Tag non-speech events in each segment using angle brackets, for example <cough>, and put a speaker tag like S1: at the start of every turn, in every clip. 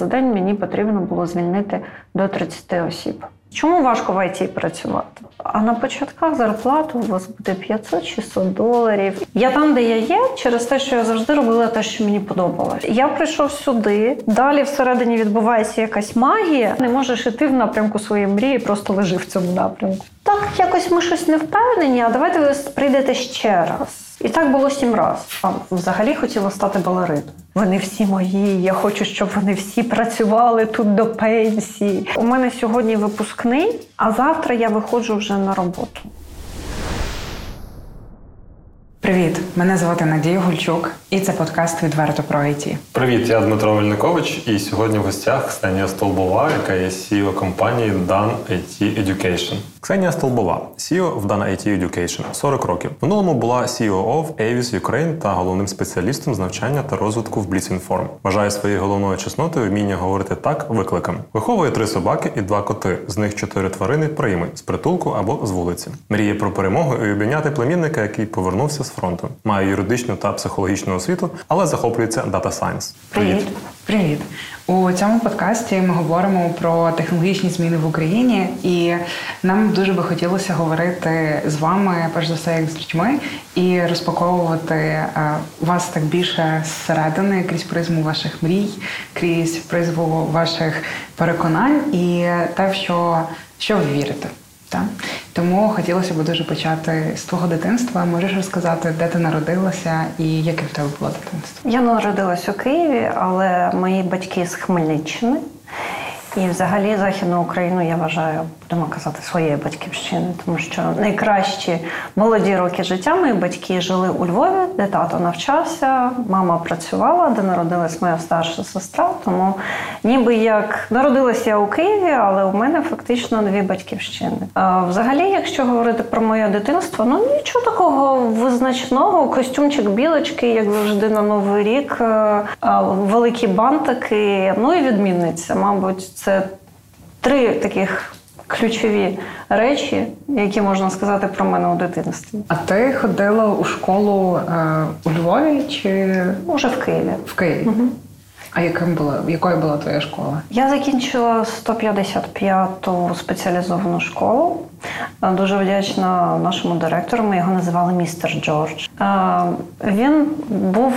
S1: за день мені потрібно було звільнити до 30 осіб. Чому важко в ІТ працювати? А на початках зарплату у вас буде 500-600 доларів. Я там, де я є, через те, що я завжди робила те, що мені подобалось. Я прийшов сюди. Далі всередині відбувається якась магія. Не можеш іти в напрямку своєї мрії, просто лежи в цьому напрямку. Так, якось ми щось не впевнені, а давайте ви прийдете ще раз. І так було сім разів. А взагалі хотіла стати балериною. Вони всі мої. Я хочу, щоб вони всі працювали тут до пенсії. У мене сьогодні випускний, а завтра я виходжу вже на роботу.
S2: Привіт, мене звати Надія Гульчук, і це подкаст відверто про IT.
S3: Привіт, я Дмитро Мельникович, і сьогодні в гостях Ксенія Столбова, яка є CEO компанії Dan IT Education. Ксенія Столбова, CEO в Dan IT Education, 40 років. В минулому була CEO в Avis Ukraine та головним спеціалістом з навчання та розвитку в Blitzinform. Вважає своєю головною чеснотою вміння говорити так викликам. Виховує три собаки і два коти. З них чотири тварини прийми з притулку або з вулиці. Мріє про перемогу і обійняти племінника, який повернувся фронту. Має юридичну та психологічну освіту, але захоплюється Data Science.
S2: Привіт. Привіт. У цьому подкасті ми говоримо про технологічні зміни в Україні, і нам дуже би хотілося говорити з вами, перш за все, як з людьми, і розпаковувати е, вас так більше зсередини крізь призму ваших мрій, крізь призму ваших переконань і те, що, що ви вірите. Так? Тому хотілося б дуже почати з твого дитинства. Можеш розказати, де ти народилася і яке в тебе було дитинство?
S1: Я народилась у Києві, але мої батьки з Хмельниччини. І, взагалі, західну Україну я вважаю, будемо казати, своєю батьківщиною, тому що найкращі молоді роки життя мої батьки жили у Львові, де тато навчався, мама працювала, де народилась моя старша сестра. Тому ніби як народилася я у Києві, але у мене фактично дві батьківщини. А, Взагалі, якщо говорити про моє дитинство, ну нічого такого визначного. Костюмчик білочки, як завжди, на новий рік, е, великі бантики, ну і відмінниця, мабуть це три таких ключові речі, які можна сказати про мене у дитинстві.
S2: А ти ходила у школу е, у Львові чи
S1: може в Києві?
S2: В Києві. Угу. А яким була якою була твоя школа?
S1: Я закінчила 155-ту спеціалізовану школу. Дуже вдячна нашому директору. Ми його називали містер Джордж. Він був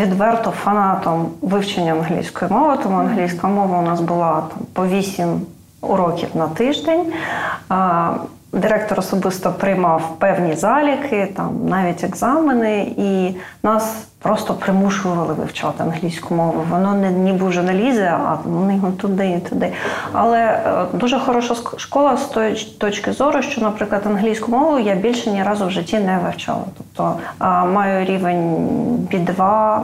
S1: відверто фанатом вивчення англійської мови, тому англійська мова у нас була там по 8 уроків на тиждень. Директор особисто приймав певні заліки, там навіть екзамени, і нас просто примушували вивчати англійську мову. Воно не ніби вже не лізе, а вони його туди і туди. Але е, дуже хороша школа з тої точки зору, що, наприклад, англійську мову я більше ні разу в житті не вивчала. Тобто маю рівень B2,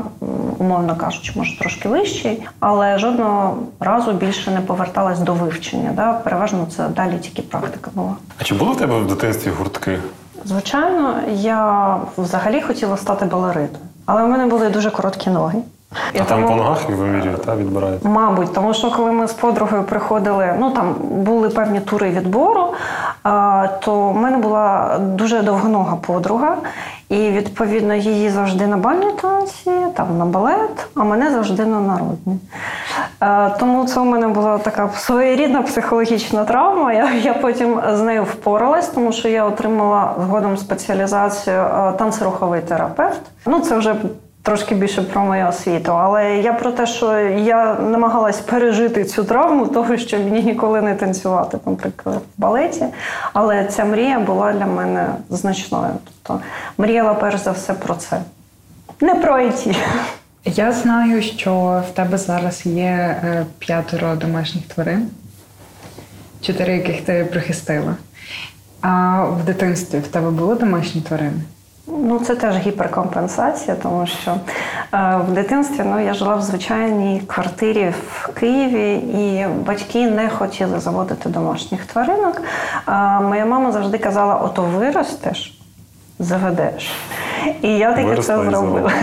S1: умовно кажучи, може трошки вищий, але жодного разу більше не поверталась до вивчення. Да? Переважно це далі тільки практика була.
S3: А чи були в тебе в дитинстві гуртки?
S1: Звичайно, я взагалі хотіла стати балериною. Але в мене були дуже короткі ноги.
S3: І а тому, там по ногах вимірюють, та відбирають?
S1: Мабуть, тому що коли ми з подругою приходили, ну там були певні тури відбору, а, то в мене була дуже довгонога подруга, і відповідно її завжди на бальні танці, там на балет, а мене завжди на народні. А, тому це у мене була така своєрідна психологічна травма. Я я потім з нею впоралась, тому що я отримала згодом спеціалізацію танцеруховий терапевт. Ну це вже Трошки більше про мою освіту, але я про те, що я намагалась пережити цю травму, того що мені ніколи не танцювати, наприклад, в балеті. Але ця мрія була для мене значною. Тобто мріяла перш за все про це, не про ІТ.
S2: Я знаю, що в тебе зараз є е, п'ятеро домашніх тварин, чотири яких ти прихистила. А в дитинстві в тебе були домашні тварини?
S1: Ну, це теж гіперкомпенсація, тому що е, в дитинстві ну, я жила в звичайній квартирі в Києві, і батьки не хотіли заводити домашніх тваринок. Е, моя мама завжди казала: ото виростеш, заведеш. І я таки це зробила. <laughs>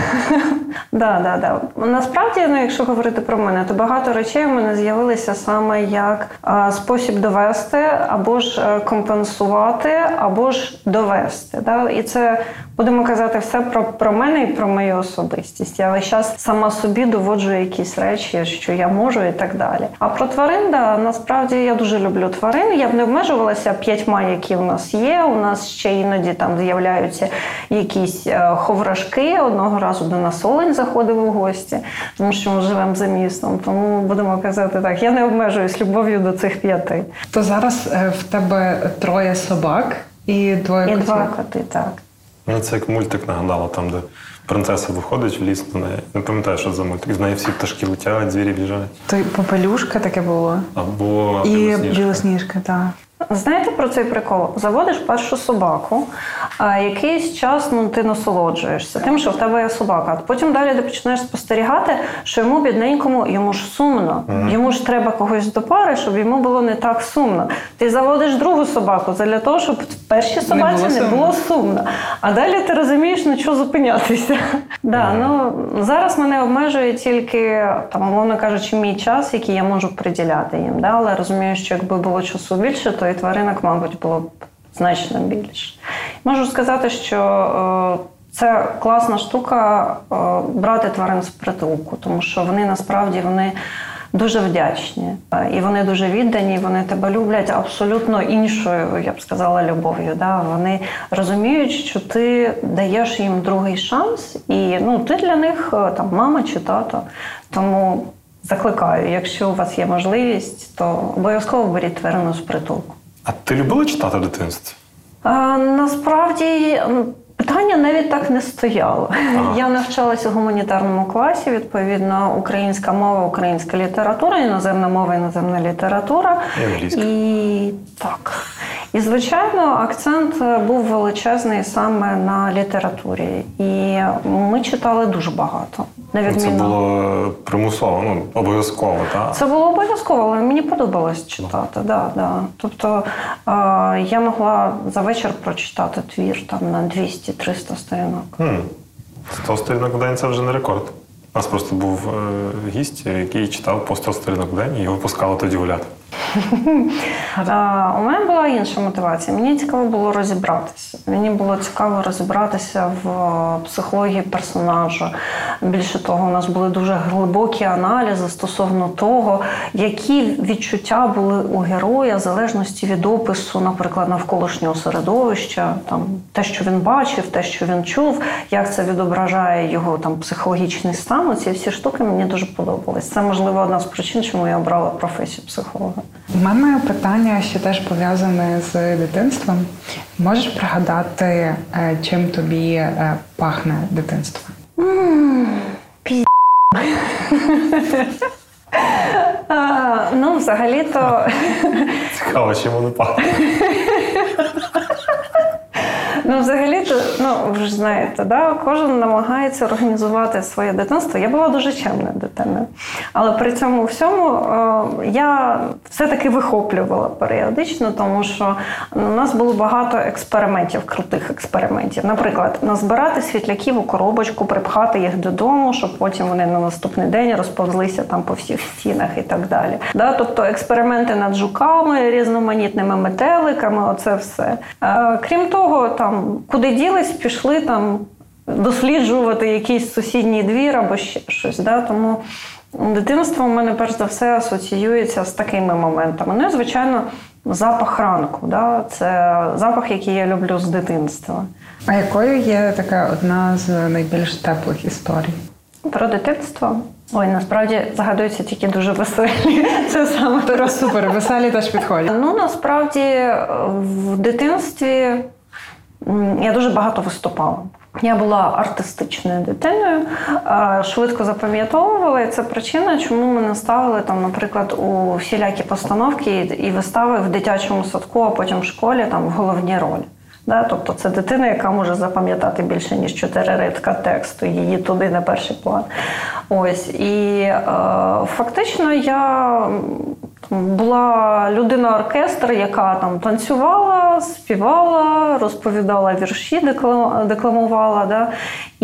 S1: Да, да, да. Насправді, ну, якщо говорити про мене, то багато речей у мене з'явилися саме як а, спосіб довести, або ж е, компенсувати, або ж довести. Да? І це будемо казати все про, про мене і про мою особистість. Я весь час сама собі доводжу якісь речі, що я можу, і так далі. А про тварин, да, насправді я дуже люблю тварин. Я б не обмежувалася п'ятьма, які у нас є. У нас ще іноді там з'являються якісь е, ховрашки. Одного разу до нас олень заходив у гості, тому що ми живемо за містом. Тому будемо казати так, я не обмежуюсь любов'ю до цих п'яти.
S2: То зараз е, в тебе троє собак і двоє
S1: І
S2: котів.
S1: два коти, так.
S3: Ну, це як мультик нагадало, там, де принцеса виходить в ліс до неї. Не пам'ятаю, що за мультик. З неї всі пташки летять, звірі біжать.
S2: То й попелюшка таке було.
S3: Або
S2: І
S3: білосніжка.
S2: білосніжка, так.
S1: Знаєте про цей прикол? Заводиш першу собаку, а якийсь час ну, ти насолоджуєшся тим, що в тебе є собака. А потім далі ти починаєш спостерігати, що йому бідненькому йому ж сумно. Йому ж треба когось до пари, щоб йому було не так сумно. Ти заводиш другу собаку для того, щоб в першій собаці
S2: було
S1: не було сумно. А далі ти розумієш, на що зупинятися. <laughs> Да, ну, зараз мене обмежує тільки, там, умовно кажучи, мій час, який я можу приділяти їм. Да? Але розумію, що якби було часу більше, то і тваринок, мабуть, було б значно більше. Можу сказати, що е, це класна штука е, брати тварин з притулку, тому що вони насправді вони. Дуже вдячні і вони дуже віддані. Вони тебе люблять абсолютно іншою, я б сказала, любов'ю. Да? Вони розуміють, що ти даєш їм другий шанс, і ну ти для них е, там мама чи тато. Тому закликаю, якщо у вас є можливість, то обов'язково беріть тварину з притулку.
S3: А ти любила читати в дитинстві?
S1: А, насправді питання навіть так не стояло.
S3: Ага.
S1: Я навчалася в гуманітарному класі, відповідно, українська мова, українська література, іноземна мова, іноземна література.
S3: І англійська.
S1: І так. І, звичайно, акцент е, був величезний саме на літературі. І ми читали дуже багато. На
S3: Це було примусово, ну, обов'язково, так?
S1: Це було обов'язково, але мені подобалось читати. Да, да. Тобто е, я могла за вечір прочитати твір там на 200-300 сторінок.
S3: Хм. 100 сторінок в день це вже не рекорд. У нас просто був е, гість, який читав по 100 сторінок в день і його пускали тоді гуляти. <laughs>
S1: А, у мене була інша мотивація. Мені цікаво було розібратися. Мені було цікаво розібратися в е, психології персонажа. Більше того, у нас були дуже глибокі аналізи стосовно того, які відчуття були у героя в залежності від опису, наприклад, навколишнього середовища, там те, що він бачив, те, що він чув, як це відображає його там психологічний стан. Ці всі штуки мені дуже подобались. Це можливо одна з причин, чому я обрала професію психолога.
S2: У мене питання ще теж пов'язане з дитинством. Можеш пригадати, е, чим тобі е, пахне дитинство? <laughs>
S1: А, ну, взагалі-то,
S3: Цікаво, чим воно пахне. <laughs>
S1: ну, взагалі-то, ну, ви ж знаєте, да, кожен намагається організувати своє дитинство. Я була дуже чемною дитиною. Але при цьому всьому е, я все-таки вихоплювала періодично, тому що у нас було багато експериментів, крутих експериментів. Наприклад, назбирати світляків у коробочку, припхати їх додому, щоб потім вони на наступний день розповзлися там по всіх стінах і так далі. Да? Тобто експерименти над жуками, різноманітними метеликами, оце все. Е, Крім того, там куди ділись, пішли там досліджувати якийсь сусідній двір або ще щось. Да? Тому дитинство у мене перш за все асоціюється з такими моментами. Ну і, звичайно, запах ранку. Да? Це запах, який я люблю з дитинства.
S2: А якою є така одна з найбільш теплих історій?
S1: Про дитинство. Ой, насправді загадуються тільки дуже веселі. <laughs> Це саме про
S2: Супер, веселі теж підходять.
S1: Ну насправді в дитинстві я дуже багато виступала. Я була артистичною дитиною, швидко запам'ятовувала, і це причина, чому мене ставили там, наприклад, у всілякі постановки і- вистави в дитячому садку, а потім в школі там в головні ролі. Да? Тобто це дитина, яка може запам'ятати більше, ніж чотири рядка тексту, її туди на перший план. Ось. І е, фактично я була людина оркестр, яка там танцювала співала, розповідала вірші, декламувала. Да?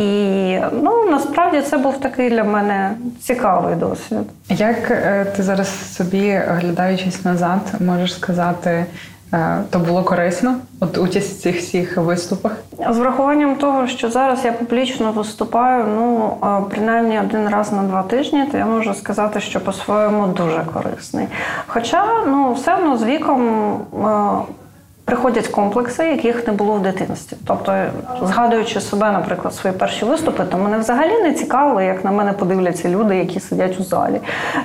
S1: І ну, насправді це був такий для мене цікавий досвід.
S2: Як е, ти зараз собі, оглядаючись назад, можеш сказати, Е, то було корисно от участь в цих всіх виступах?
S1: З врахуванням того, що зараз я публічно виступаю, ну е, принаймні один раз на два тижні, то я можу сказати, що по-своєму дуже корисний. Хоча ну все одно з віком приходять комплекси, яких не було в дитинстві. Тобто, згадуючи себе, наприклад, свої перші виступи, то мене взагалі не цікавило, як на мене подивляться люди, які сидять у залі.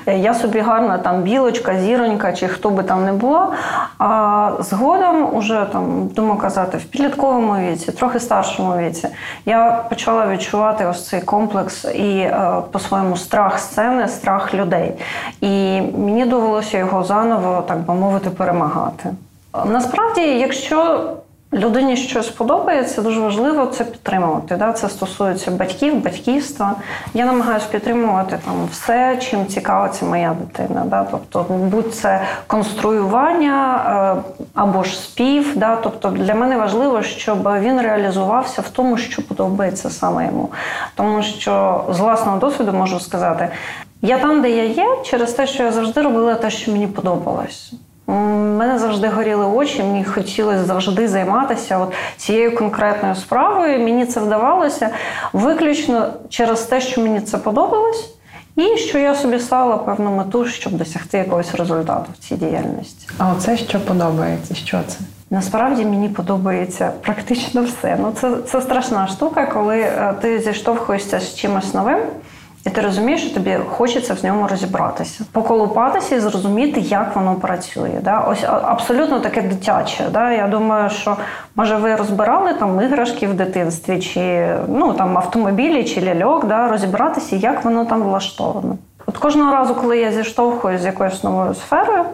S1: Е, я собі гарна там білочка, зіронька чи хто би там не була. А згодом, уже там будемо казати, в підлітковому віці, трохи старшому віці, я почала відчувати ось цей комплекс і е, по-своєму страх сцени, страх людей. І мені довелося його заново, так би мовити, перемагати. Насправді, якщо людині щось подобається, дуже важливо це підтримувати. Да? Це стосується батьків, батьківства. Я намагаюся підтримувати там все, чим цікавиться моя дитина. Да? Тобто, будь це конструювання е, або ж спів. Да? Тобто для мене важливо, щоб він реалізувався в тому, що подобається саме йому. Тому що з власного досвіду можу сказати, я там, де я є, через те, що я завжди робила те, що мені подобалось. Мене завжди горіли очі, мені хотілося завжди займатися от цією конкретною справою. Мені це вдавалося виключно через те, що мені це подобалось, і що я собі ставила певну мету, щоб досягти якогось результату в цій діяльності.
S2: А оце що подобається? Що це?
S1: Насправді мені подобається практично все. Ну це це страшна штука, коли е, ти зіштовхуєшся з чимось новим. І ти розумієш, що тобі хочеться в ньому розібратися, поколупатися і зрозуміти, як воно працює. Да? Ось абсолютно таке дитяче. Да? Я думаю, що може ви розбирали там іграшки в дитинстві, чи ну там автомобілі, чи ляльок, да? розібратися, як воно там влаштовано. От кожного разу, коли я зіштовхуюсь з якоюсь новою сферою,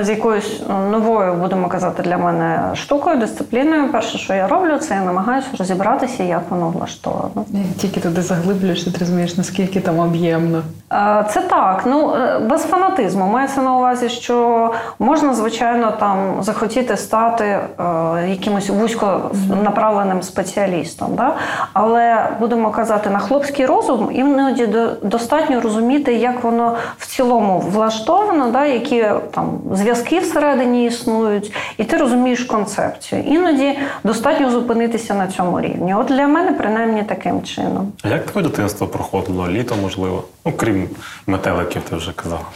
S1: з якоюсь е, новою, будемо казати, для мене штукою, дисципліною, перше, що я роблю, це я намагаюся розібратися, як воно влаштовано.
S2: Тільки туди заглиблюєшся, ти розумієш, наскільки там об'ємно.
S1: Е, це так, ну е, без фанатизму. Мається на увазі, що можна, звичайно, там захотіти стати якимось вузьконаправленим спеціалістом. Да? Але будемо казати, на хлопський розум іноді достатньо розуміти, як воно в цілому влаштовано, да? які там зв'язки всередині існують, і ти розумієш концепцію. Іноді достатньо зупинитися на цьому рівні. От для мене, принаймні, таким чином.
S3: А як твоє дитинство проходило? Літо, можливо? Ну, крім метеликів, ти вже казав.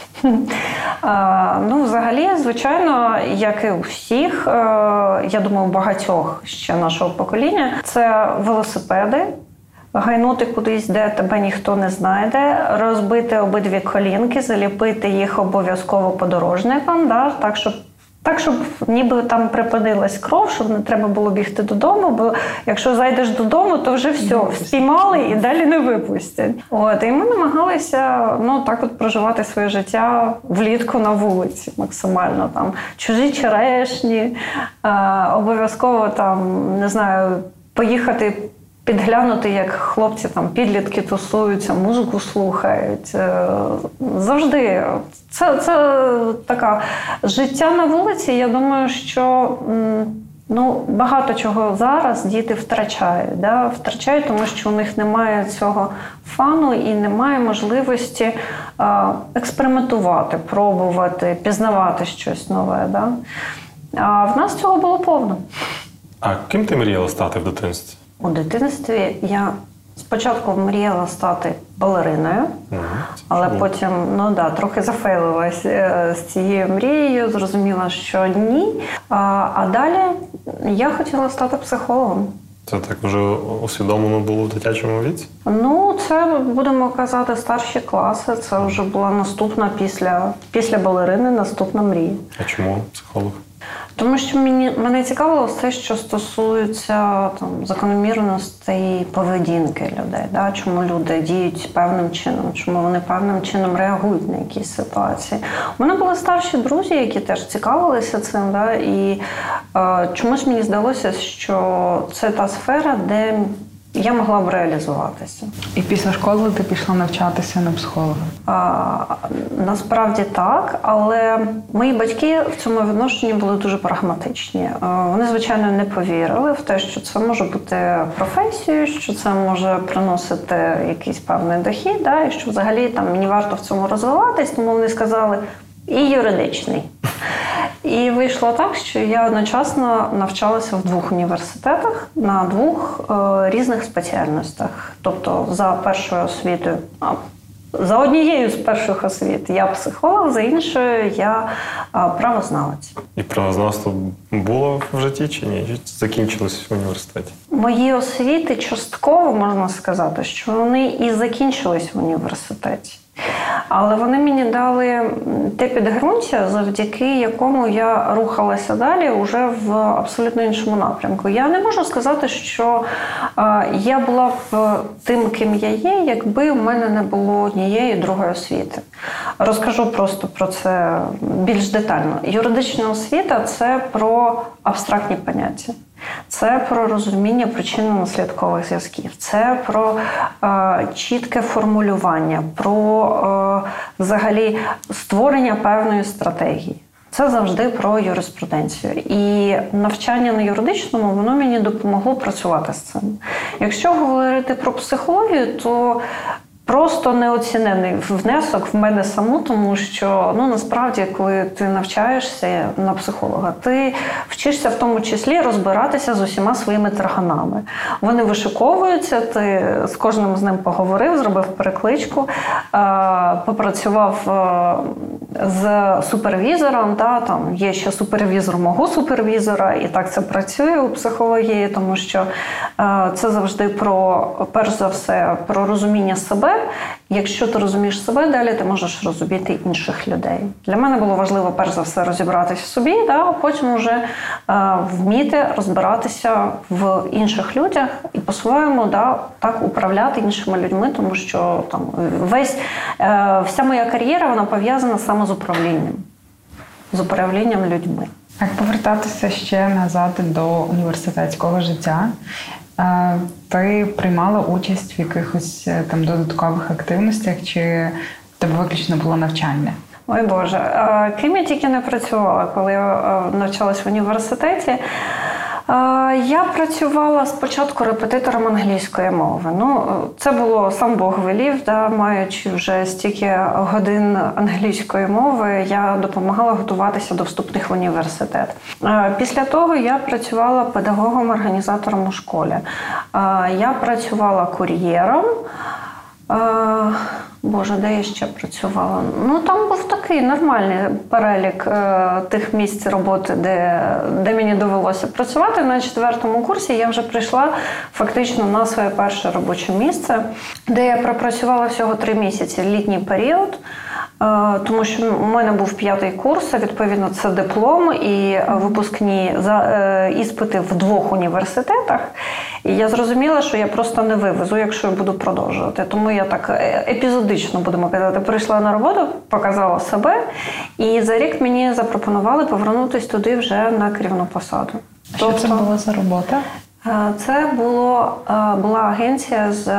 S1: Ну, взагалі, звичайно, як і у всіх, е, я думаю, багатьох ще нашого покоління, це велосипеди гайнути кудись, де тебе ніхто не знайде, розбити обидві колінки, заліпити їх обов'язково подорожником, да, так, щоб. Так, щоб ніби там припинилась кров, щоб не треба було бігти додому, бо якщо зайдеш додому, то вже все, спіймали і далі не випустять. От, І ми намагалися ну, так от проживати своє життя влітку на вулиці максимально. Там Чужі черешні, обов'язково там, не знаю, поїхати підглянути, як хлопці там підлітки тусуються, музику слухають. Е, завжди це це така життя на вулиці. Я думаю, що ну, багато чого зараз діти втрачають. Да? Втрачають, тому що у них немає цього фану і немає можливості е, експериментувати, пробувати, пізнавати щось нове. Да? А в нас цього було повно.
S3: А ким ти мріяла стати в дитинстві?
S1: У дитинстві я спочатку мріяла стати балериною, але потім ну да, трохи зафейлилась е, з цією мрією, зрозуміла, що ні. А, а далі я хотіла стати психологом.
S3: Це так вже усвідомлено було в дитячому віці?
S1: Ну, це будемо казати старші класи. Це вже була наступна після після балерини, наступна мрія.
S3: А чому психолог?
S1: Тому що мені мене цікавило все, що стосується там закономірностей поведінки людей, да? чому люди діють певним чином, чому вони певним чином реагують на якісь ситуації. У мене були старші друзі, які теж цікавилися цим, да? і е, чомусь мені здалося, що це та сфера, де я могла б реалізуватися.
S2: І після школи ти пішла навчатися на психолога?
S1: А, Насправді так, але мої батьки в цьому відношенні були дуже прагматичні. Вони, звичайно, не повірили в те, що це може бути професією, що це може приносити якийсь певний дохід, да, і що взагалі там мені варто в цьому розвиватись, тому вони сказали і юридичний. І вийшло так, що я одночасно навчалася в двох університетах на двох е, різних спеціальностях. Тобто, за першою освітою, а, за однією з перших освіт я психолог, за іншою я а, правознавець.
S3: І правознавство було в житті чи ні? Чи закінчилось в університеті?
S1: Мої освіти частково можна сказати, що вони і закінчились в університеті. Але вони мені дали те підґрунтя, завдяки якому я рухалася далі уже в абсолютно іншому напрямку. Я не можу сказати, що я була б тим, ким я є, якби в мене не було однієї другої освіти. Розкажу просто про це більш детально. Юридична освіта це про абстрактні поняття. Це про розуміння причинно-наслідкових зв'язків, це про е, чітке формулювання, про е, взагалі створення певної стратегії. Це завжди про юриспруденцію. І навчання на юридичному воно мені допомогло працювати з цим. Якщо говорити про психологію, то Просто неоцінений внесок в мене саму, тому що ну насправді, коли ти навчаєшся на психолога, ти вчишся в тому числі розбиратися з усіма своїми тарганами. Вони вишиковуються, ти з кожним з ним поговорив, зробив перекличку, попрацював з супервізором. Та, там Є ще супервізор мого супервізора, і так це працює у психології, тому що це завжди про перш за все про розуміння себе. Якщо ти розумієш себе, далі ти можеш розуміти інших людей. Для мене було важливо перш за все розібратися в собі, да, а потім вже е, вміти розбиратися в інших людях і по-своєму да, так управляти іншими людьми, тому що там весь е, вся моя кар'єра вона пов'язана саме з управлінням, з управлінням людьми.
S2: Як повертатися ще назад до університетського життя, ти приймала участь в якихось е, там додаткових активностях, чи тебе виключно було навчання?
S1: Ой Боже, ким я тільки не працювала, коли я навчалась в університеті. Я працювала спочатку репетитором англійської мови. Ну, це було сам Бог велів, да, маючи вже стільки годин англійської мови, я допомагала готуватися до вступних в університет. Після того я працювала педагогом-організатором у школі. Я працювала кур'єром. Боже, де я ще працювала? Ну там був такий нормальний перелік е, тих місць роботи, де де мені довелося працювати. На четвертому курсі я вже прийшла фактично на своє перше робоче місце, де я пропрацювала всього три місяці літній період. Е, тому що у мене був п'ятий курс, відповідно це диплом і випускні е, іспити в двох університетах. І я зрозуміла, що я просто не вивезу, якщо я буду продовжувати. Тому я так е, епізодично будемо казати, прийшла на роботу, показала себе, і за рік мені запропонували повернутися туди вже на керівну посаду.
S2: А Що це тобто була за робота?
S1: Це було була агенція з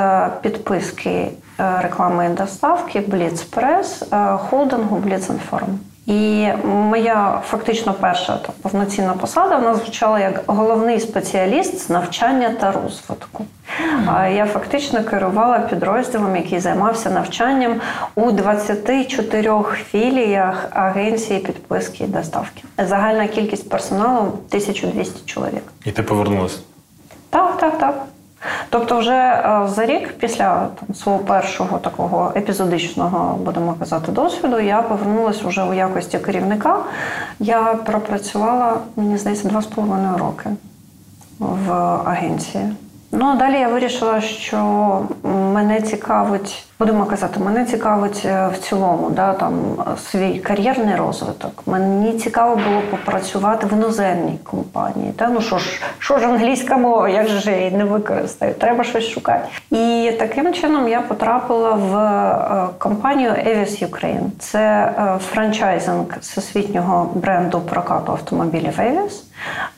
S1: підписки реклами і доставки Бліцпрес е, холдингу Бліцінформ. І моя фактично перша та повноцінна посада вона звучала як головний спеціаліст з навчання та розвитку. Mm-hmm. Я фактично керувала підрозділом, який займався навчанням у 24 філіях агенції підписки і доставки. Загальна кількість персоналу 1200 чоловік.
S3: І ти повернулася?
S1: Так, так, так. Тобто, вже е, за рік після там, свого першого такого епізодичного, будемо казати, досвіду, я повернулася вже у якості керівника. Я пропрацювала, мені здається, два з половиною роки в агенції. Ну далі я вирішила, що мене цікавить, будемо казати, мене цікавить е, в цілому, да, там свій кар'єрний розвиток. Мені цікаво було попрацювати в іноземній компанії. Та ну що ж, що ж англійська мова, як же її не використаю? Треба щось шукати. І таким чином я потрапила в е, компанію Avis Ukraine. Це е, франчайзинг всесвітнього бренду прокату автомобілів Avis.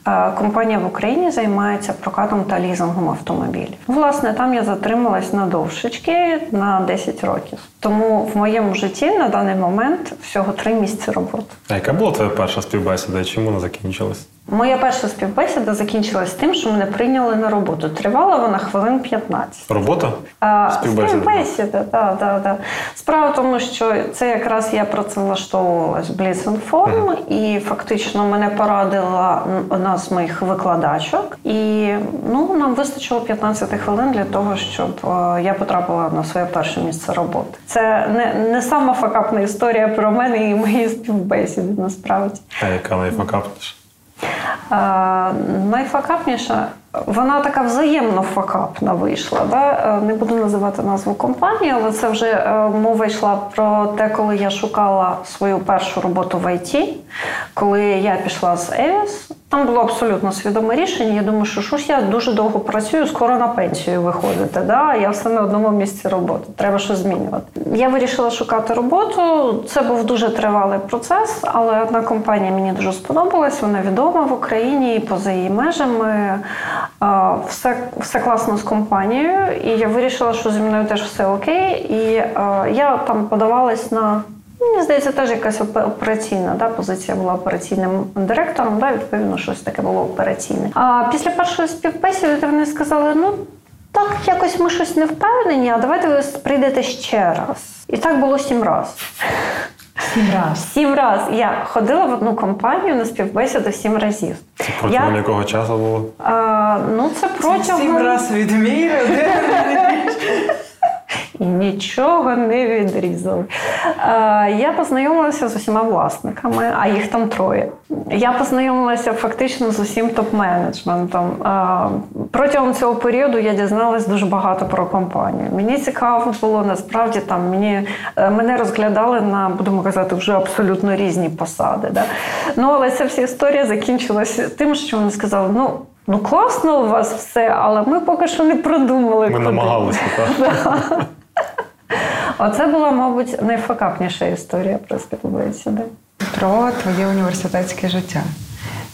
S1: Е, Компанія в Україні займається прокатом та лізингом автомобілів. Власне, там я затрималась на довшечки на 10 років. Тому в моєму житті на даний момент всього три місяці роботи.
S3: А яка була твоя перша співбесіда чим вона закінчилась?
S1: Моя перша співбесіда закінчилась тим, що мене прийняли на роботу. Тривала вона хвилин 15.
S3: Робота?
S1: А,
S3: Співбесіда.
S1: Співбесіда, так, так, так. Справа в тому, що це якраз я працевлаштовувалась в Bliss Inform, і фактично мене порадила одна з моїх викладачок. І ну, нам вистачило 15 хвилин для того, щоб е, я потрапила на своє перше місце роботи. Це не, не сама факапна історія про мене і мої співбесіди, насправді.
S3: А яка найфакапніша?
S1: Найфакапніша, вона така взаємно факапна вийшла. Да? Е, Не буду називати назву компанії, але це вже е, мова йшла про те, коли я шукала свою першу роботу в ІТ, коли я пішла з Евіс. Там було абсолютно свідоме рішення. Я думаю, що щось я дуже довго працюю, скоро на пенсію виходити. Да? Я все на одному місці роботи. Треба щось змінювати. Я вирішила шукати роботу. Це був дуже тривалий процес, але одна компанія мені дуже сподобалась. Вона відома в Україні і поза її межами. Все, все класно з компанією, і я вирішила, що зі мною теж все окей. І я там подавалась на. Мені здається, теж якась операційна да, позиція була операційним директором, да, відповідно, щось таке було операційне. А після першої співбесіди вони сказали: ну так, якось ми щось не впевнені, а давайте ви прийдете ще раз. І так було сім разів.
S2: Сім раз.
S1: Сім разів. Я ходила в одну компанію на співбесіду сім разів.
S3: Це Протягом
S1: Я,
S3: якого часу було?
S1: а, ну, це протягом сім
S2: раз відміряв.
S1: І нічого не відрізали. А, я познайомилася з усіма власниками, а їх там троє. Я познайомилася фактично з усім топ-менеджментом. А, протягом цього періоду я дізналась дуже багато про компанію. Мені цікаво було насправді там мені е, мене розглядали на, будемо казати, вже абсолютно різні посади. Да? Ну, але ця вся історія закінчилася тим, що вони сказали: ну. Ну, класно у вас все, але ми поки що не продумали.
S3: Ми
S1: куди».
S3: намагалися, так? <laughs>
S1: Оце була, мабуть, найфакапніша історія про співбесіди.
S2: Про твоє університетське життя.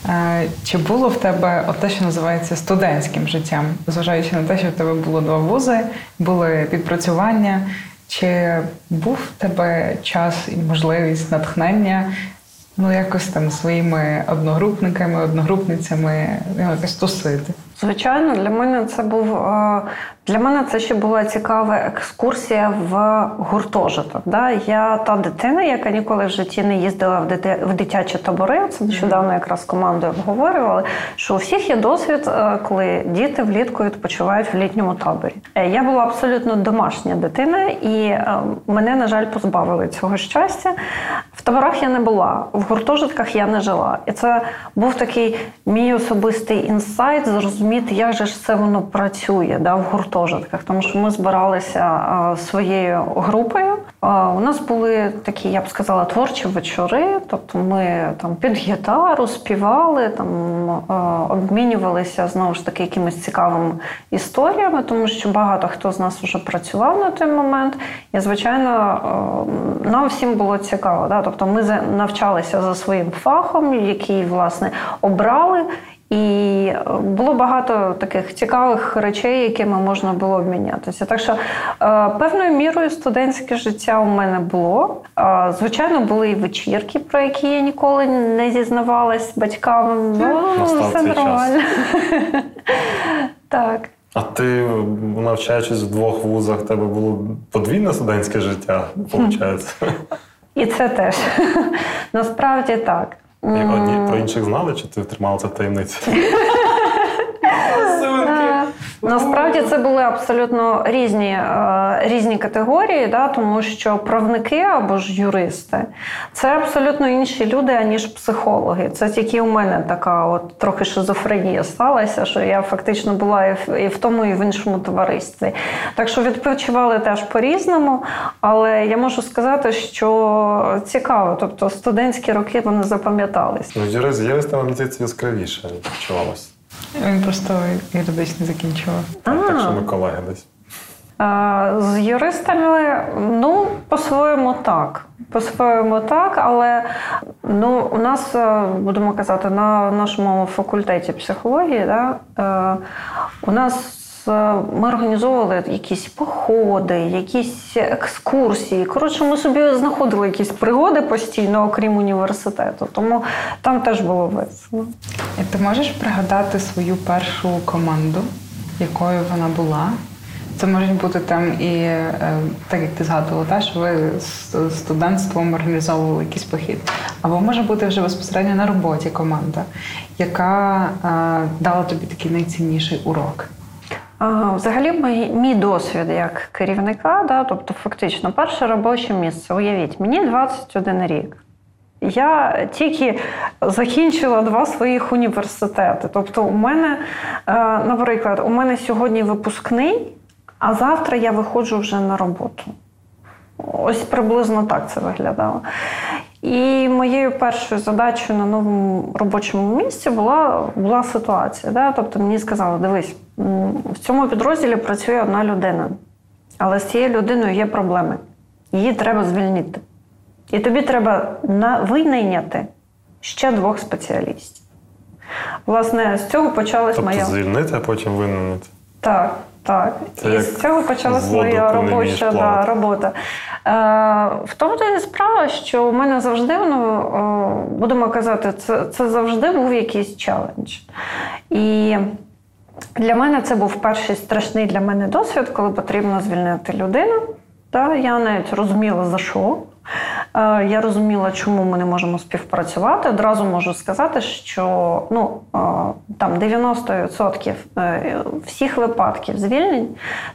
S2: Е, Чи було в тебе те, що називається студентським життям, зважаючи на те, що в тебе було два вузи, були підпрацювання? Чи був в тебе час і можливість натхнення ну якось там своїми одногрупниками, одногрупницями ну, якось тусити?
S1: Звичайно, для мене це був е, для мене це ще була цікава екскурсія в гуртожиток. Да? Я та дитина, яка ніколи в житті не їздила в дити- в дитячі табори. Це нещодавно якраз з командою обговорювали. Що у всіх є досвід, е, коли діти влітку відпочивають в літньому таборі. Е, Я була абсолютно домашня дитина, і мене, на жаль, позбавили цього щастя. В таборах я не була, в гуртожитках я не жила. І це був такий мій особистий інсайт зрозуміти, як же ж це воно працює да, в гуртожитках. Тому що ми збиралися а, своєю групою. А, у нас були такі, я б сказала, творчі вечори. Тобто ми там під гітару співали, там а, обмінювалися знову ж таки якимись цікавими історіями, тому що багато хто з нас вже працював на той момент. І, звичайно, е, нам всім було цікаво. Да? Тобто ми навчалися за своїм фахом, який власне обрали. І було багато таких цікавих речей, якими можна було обмінятися. Так що е, певною мірою студентське життя у мене було. Е, Звичайно, були і вечірки, про які я ніколи не зізнавалась батькам. Ну, все нормально. <laughs> Так.
S3: А ти, навчаючись в двох вузах, в тебе було подвійне студентське життя, виходить?
S1: І це теж. <laughs> Насправді так.
S3: Одні про інших знали, чи ти тримала це таємницю?
S1: Е, <laughs> Насправді це були абсолютно різні, е, різні категорії, да, тому що правники або ж юристи це абсолютно інші люди, аніж психологи. Це тільки у мене така от трохи шизофренія сталася, що я фактично була і в, тому, і в іншому товаристві. Так що відпочивали теж по-різному, але я можу сказати, що цікаво, тобто студентські роки вони запам'ятались.
S3: Ну, юрист, юристам мені здається, яскравіше відчувалося.
S2: Він просто юридично закінчував.
S3: Так що ми колеги десь.
S1: З юристами, ну, по-своєму так. По-своєму так, але Ну, у нас, е, будемо казати, на нашому факультеті психології, да, е, у нас ми організовували якісь походи, якісь екскурсії. Коротше, ми собі знаходили якісь пригоди постійно, окрім університету. Тому там теж було весело.
S2: І Ти можеш пригадати свою першу команду, якою вона була? Це можуть бути там і е, так як ти згадувала, та що ви з студентством організовували якийсь похід. Або може бути вже безпосередньо на роботі команда, яка е, дала тобі такий найцінніший урок.
S1: Ага, Взагалі, мій, мій досвід як керівника, да, тобто фактично перше робоче місце. Уявіть, мені 21 рік. Я тільки закінчила два своїх університети. Тобто, у мене, е, наприклад, у мене сьогодні випускний, а завтра я виходжу вже на роботу. Ось приблизно так це виглядало. І моєю першою задачею на новому робочому місці була була ситуація. Да? Тобто мені сказали, дивись, в цьому підрозділі працює одна людина, але з цією людиною є проблеми. Її треба звільнити. І тобі треба винайняти ще двох спеціалістів. Власне, з цього почалась
S3: тобто
S1: моя.
S3: Звільнити, а потім винайняти.
S1: Так. Так,
S3: Це
S1: і з цього почалася моя робоча да, робота. Е, В тому то справа, що у мене завжди, ну, будемо казати, це, це завжди був якийсь челендж. І для мене це був перший страшний для мене досвід, коли потрібно звільнити людину. Та, Я навіть розуміла, за що. Е, я розуміла, чому ми не можемо співпрацювати. Одразу можу сказати, що ну, е, там 90% е, всіх випадків звільнень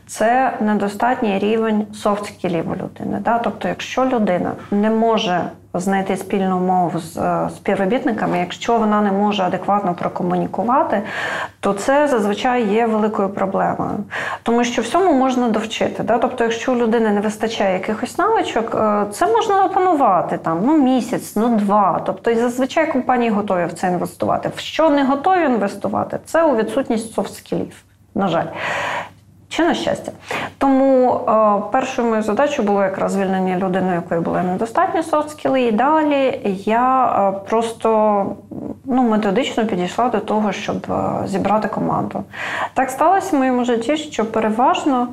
S1: це недостатній рівень софт-скілів у людини. Тобто, якщо людина не може знайти спільну мову з е, співробітниками. Якщо вона не може адекватно прокомунікувати, то це зазвичай є великою проблемою, тому що всьому можна довчити. Да? Тобто, якщо у людини не вистачає якихось навичок, е, це можна опанувати там ну місяць, ну два. Тобто, і зазвичай компанії готові в це інвестувати. В що не готові інвестувати, це у відсутність софт-скілів. На жаль. Чи на щастя. Тому е, першою моєю задачою було якраз звільнення людини, якої були недостатні софт-скіли. І далі я е, просто ну, методично підійшла до того, щоб е, зібрати команду. Так сталося в моєму житті, що переважно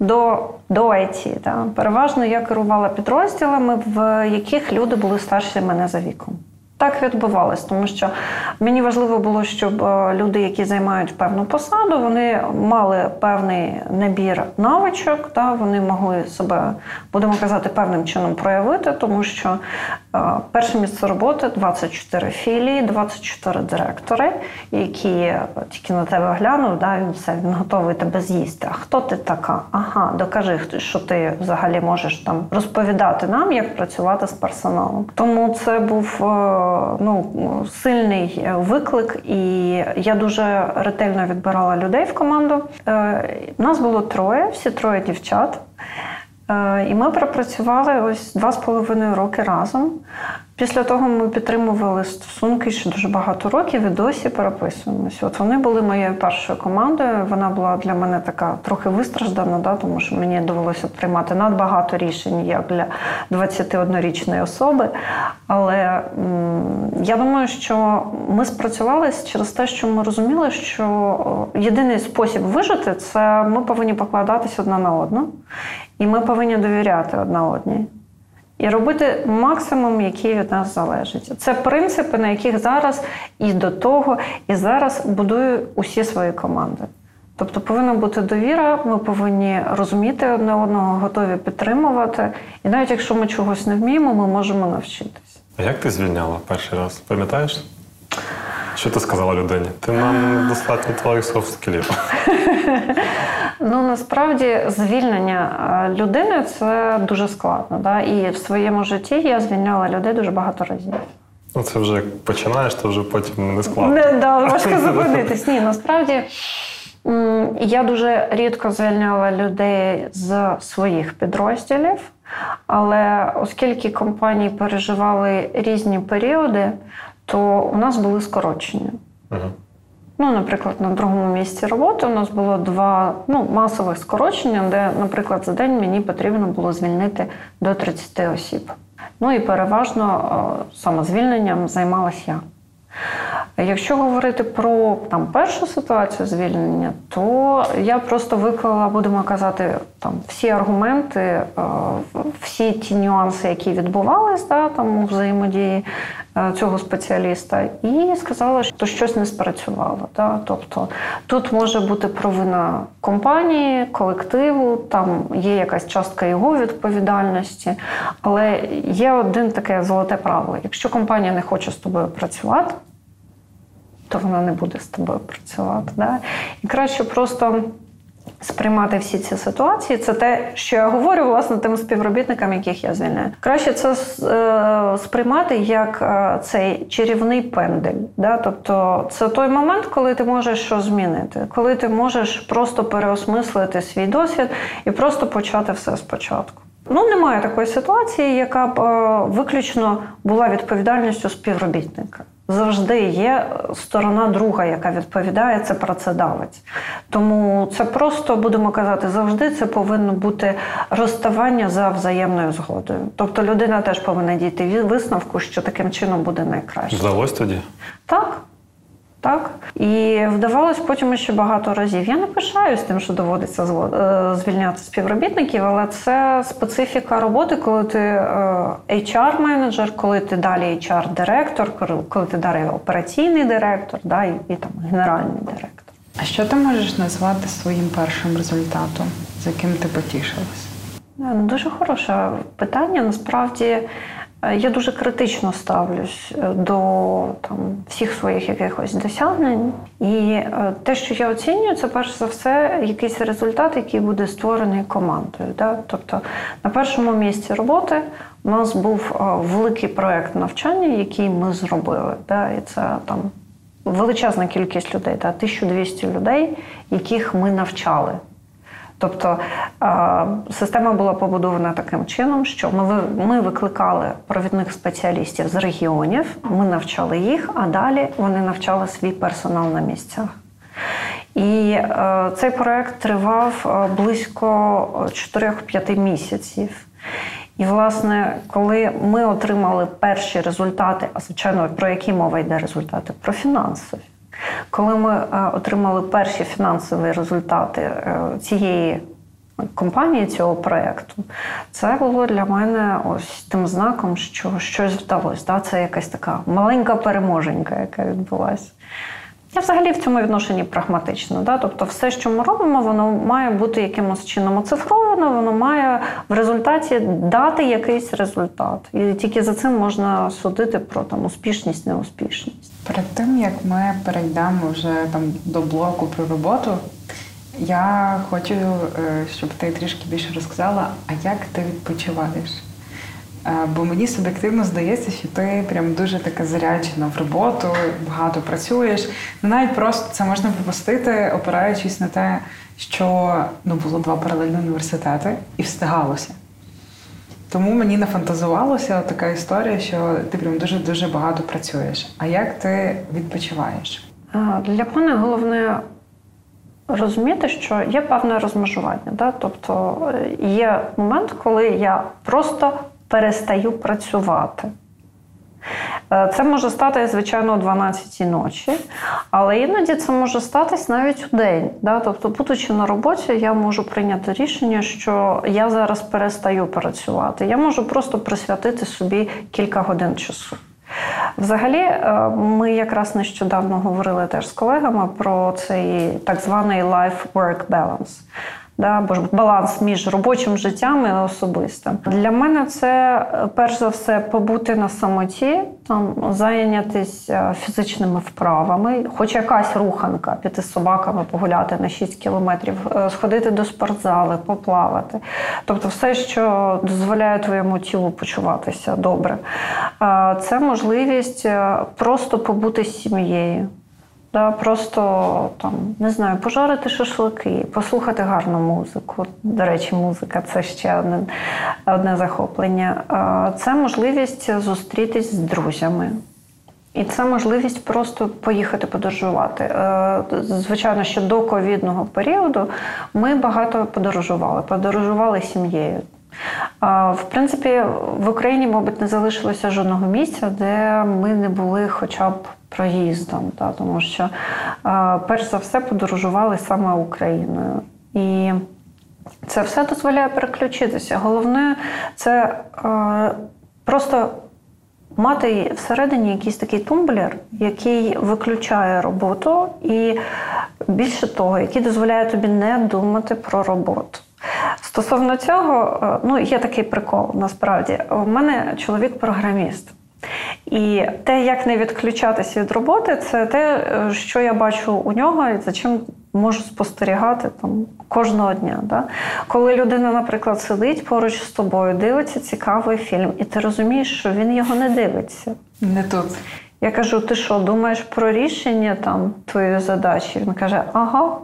S1: до до IT, да, переважно я керувала підрозділами, в яких люди були старші мене за віком. Так відбувалось, тому що мені важливо було, щоб е, люди, які займають певну посаду, вони мали певний набір навичок, та вони могли себе, будемо казати, певним чином проявити, тому що е, перше місце роботи 24 філії, 24 директори, які тільки на тебе глянув, да, він все він готовий тебе з'їсти. А хто ти така? Ага, докажи, що ти взагалі можеш там розповідати нам, як працювати з персоналом. Тому це був. Ну, сильний виклик, і я дуже ретельно відбирала людей в команду. Е, нас було троє, всі троє дівчат. Е, і ми пропрацювали ось два з половиною роки разом. Після того ми підтримували стосунки ще дуже багато років і досі переписуємося. От вони були моєю першою командою. Вона була для мене така трохи вистраждана, да, тому що мені довелося приймати надбагато рішень як для 21-річної особи. Але м- я думаю, що ми спрацювалися через те, що ми розуміли, що єдиний спосіб вижити це ми повинні покладатися одна на одну, і ми повинні довіряти одна одній і робити максимум, який від нас залежить. Це принципи, на яких зараз і до того, і зараз будую усі свої команди. Тобто повинна бути довіра, ми повинні розуміти одне одного, готові підтримувати. І навіть якщо ми чогось не вміємо, ми можемо навчитись.
S3: А як ти звільняла перший раз? Пам'ятаєш? Що ти сказала людині? Ти нам достатньо твоїх софт-скілів. <laughs>
S1: Ну насправді звільнення е, людини це дуже складно. Да? І в своєму житті я звільняла людей дуже багато разів.
S3: Ну, це вже як починаєш, то вже потім не складно.
S1: Не, да, Важко зупинитись. Ні, насправді я дуже рідко звільняла людей з своїх підрозділів, але оскільки компанії переживали різні періоди, то у нас були скорочення. Угу. Ну, наприклад, на другому місці роботи у нас було два ну, масових скорочення, де, наприклад, за день мені потрібно було звільнити до 30 осіб. Ну і переважно самозвільненням займалася я. Якщо говорити про там першу ситуацію звільнення, то я просто виклала, будемо казати, там всі аргументи, е, всі ті нюанси, які відбувались да, там у взаємодії е, цього спеціаліста, і сказала, що щось не спрацювало. Да. Тобто тут може бути провина компанії, колективу, там є якась частка його відповідальності, але є один таке золоте правило: якщо компанія не хоче з тобою працювати то вона не буде з тобою працювати. Да? І краще просто. Сприймати всі ці ситуації, це те, що я говорю власне тим співробітникам, яких я звільняю. Краще це е, сприймати як е, цей чарівний пендель. Да? Тобто це той момент, коли ти можеш що змінити, коли ти можеш просто переосмислити свій досвід і просто почати все спочатку. Ну, немає такої ситуації, яка б е, виключно була відповідальністю співробітника завжди є сторона друга, яка відповідає, це працедавець. Тому це просто, будемо казати, завжди це повинно бути розставання за взаємною згодою. Тобто людина теж повинна дійти висновку, що таким чином буде найкраще.
S3: Вдалось тоді?
S1: Так. Так і вдавалось потім ще багато разів. Я не пишаюсь тим, що доводиться е, звільняти співробітників, але це специфіка роботи, коли ти HR-менеджер, коли ти далі HR-директор, коли ти далі операційний директор, да, і, і там генеральний директор.
S2: А що ти можеш назвати своїм першим результатом, з яким ти потішилась?
S1: Е, дуже хороше питання. Насправді Е, я дуже критично ставлюсь е, до там всіх своїх якихось досягнень. І е, те, що я оцінюю, це перш за все якийсь результат, який буде створений командою. Да? Тобто на першому місці роботи у нас був великий проект навчання, який ми зробили. Да? І це там величезна кількість людей, да? 1200 людей, яких ми навчали. Тобто система була побудована таким чином, що ми викликали провідних спеціалістів з регіонів, ми навчали їх, а далі вони навчали свій персонал на місцях. І е, цей проект тривав е, близько 4-5 місяців. І, власне, коли ми отримали перші результати, а звичайно, про які мова йде результати? Про фінансові. Коли ми е, отримали перші фінансові результати е, цієї компанії, цього проєкту, це було для мене ось тим знаком, що щось вдалося. Це якась така маленька переможенька, яка відбулася. Я взагалі в цьому відношенні прагматична. Да? Тобто, все, що ми робимо, воно має бути якимось чином оцифровано, воно має в результаті дати якийсь результат. І тільки за цим можна судити про там успішність, неуспішність.
S2: Перед тим як ми перейдемо вже там до блоку про роботу, я хочу, е, щоб ти трішки більше розказала, а як ти відпочиваєш? Е, бо мені суб'єктивно здається, що ти прям дуже така заряджена в роботу, багато працюєш. Ну, навіть просто це можна пропустити, опираючись на те, що ну, було два паралельні університети, і встигалося. Тому мені нафантазувалася така історія, що ти прям дуже-дуже багато працюєш. А як ти відпочиваєш?
S1: Для мене головне розуміти, що є певне розмежування. Да? Тобто е, є момент, коли я просто перестаю працювати. Е, це може стати, звичайно, о 12 ночі, але іноді це може статись навіть у день. Да? Тобто, будучи на роботі, я можу прийняти рішення, що я зараз перестаю працювати. Я можу просто присвятити собі кілька годин часу. Взагалі, е, ми якраз нещодавно говорили теж з колегами про цей так званий life-work balance да, або ж баланс між робочим життям і особистим. Для мене це перш за все побути на самоті, там зайнятися е, фізичними вправами, хоч якась руханка, піти з собаками погуляти на 6 кілометрів, е, сходити до спортзали, поплавати. Тобто, все, що дозволяє твоєму тілу почуватися добре. Це можливість е, просто побути з сім'єю. Да, Просто там не знаю, пожарити шашлики, послухати гарну музику. До речі, музика це ще одне одне захоплення. Це можливість зустрітись з друзями. І це можливість просто поїхати подорожувати. Е, звичайно, що до ковідного періоду ми багато подорожували, подорожували сім'єю. В принципі, в Україні, мабуть, не залишилося жодного місця, де ми не були хоча б проїздом, та, тому що перш за все подорожували саме Україною. І це все дозволяє переключитися. Головне це просто мати всередині якийсь такий тумблер, який виключає роботу, і більше того, який дозволяє тобі не думати про роботу. Стосовно цього, е, ну є такий прикол, насправді. У мене чоловік програміст. І те, як не відключатися від роботи, це те, е, що я бачу у нього, і за чим можу спостерігати там кожного дня. Да? Коли людина, наприклад, сидить поруч з тобою, дивиться цікавий фільм, і ти розумієш, що він його не дивиться.
S2: Не тут.
S1: Я кажу: ти що, думаєш про рішення там твоєї задачі? Він каже, ага.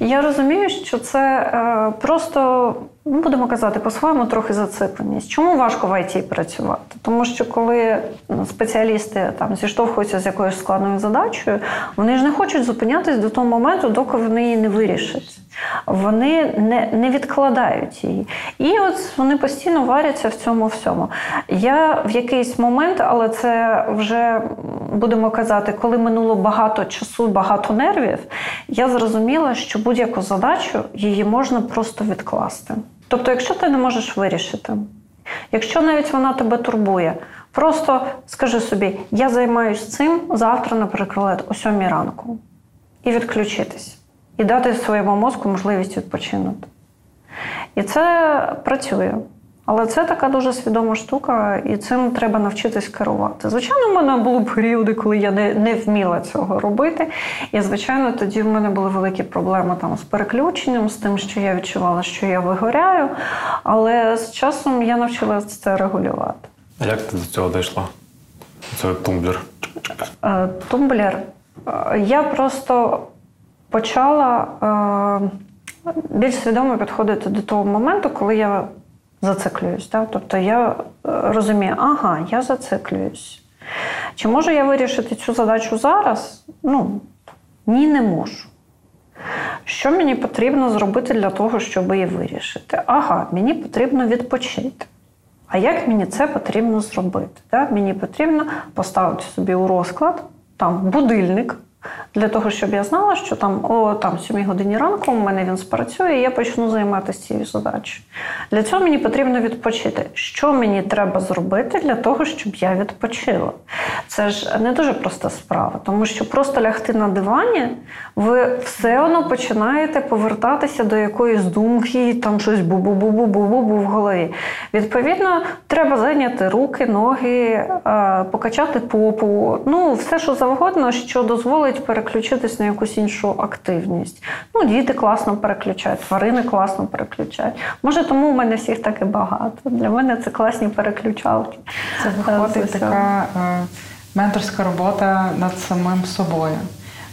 S1: І я розумію, що це е, просто ну, будемо казати, по-своєму трохи зацикленість. Чому важко в ІТ працювати? Тому що коли ну, спеціалісти там зіштовхуються з якоюсь складною задачею, вони ж не хочуть зупинятись до того моменту, доки вони її не вирішать. Вони не не відкладають її. І от вони постійно варяться в цьому всьому. Я в якийсь момент, але це вже будемо казати, коли минуло багато часу, багато нервів, я зрозуміла, що будь-яку задачу її можна просто відкласти. Тобто, якщо ти не можеш вирішити, якщо навіть вона тебе турбує, просто скажи собі, я займаюся цим завтра, наприклад, о сьомій ранку, і відключитись, і дати своєму мозку можливість відпочинути. І це працює. Але це така дуже свідома штука, і цим треба навчитись керувати. Звичайно, в мене були періоди, коли я не не вміла цього робити. І, звичайно, тоді в мене були великі проблеми там з переключенням, з тим, що я відчувала, що я вигоряю. Але з часом я навчилася це регулювати.
S3: А як ти до цього дійшла? Це тумблер?
S1: Е, тумблер. Е, я просто почала е, більш свідомо підходити до того моменту, коли я зациклююсь. Так? Тобто я е, розумію, ага, я зациклююсь. Чи можу я вирішити цю задачу зараз? Ну, ні, не можу. Що мені потрібно зробити для того, щоб її вирішити? Ага, мені потрібно відпочити. А як мені це потрібно зробити? Так? Мені потрібно поставити собі у розклад там будильник, для того, щоб я знала, що там о там 7 годині ранку у мене він спрацює, і я почну займатися цією задачею. Для цього мені потрібно відпочити. Що мені треба зробити для того, щоб я відпочила? Це ж не дуже проста справа, тому що просто лягти на дивані, ви все одно починаєте повертатися до якоїсь думки, там щось бу-бу-бу-бу-бу-бу в голові. Відповідно, треба зайняти руки, ноги, покачати попу, ну все, що завгодно, що дозволить дозволить переключитись на якусь іншу активність. Ну, Діти класно переключають, тварини класно переключають. Може, тому у мене всіх так і багато. Для мене це класні переключалки.
S2: Це виходить це така е, менторська робота над самим собою.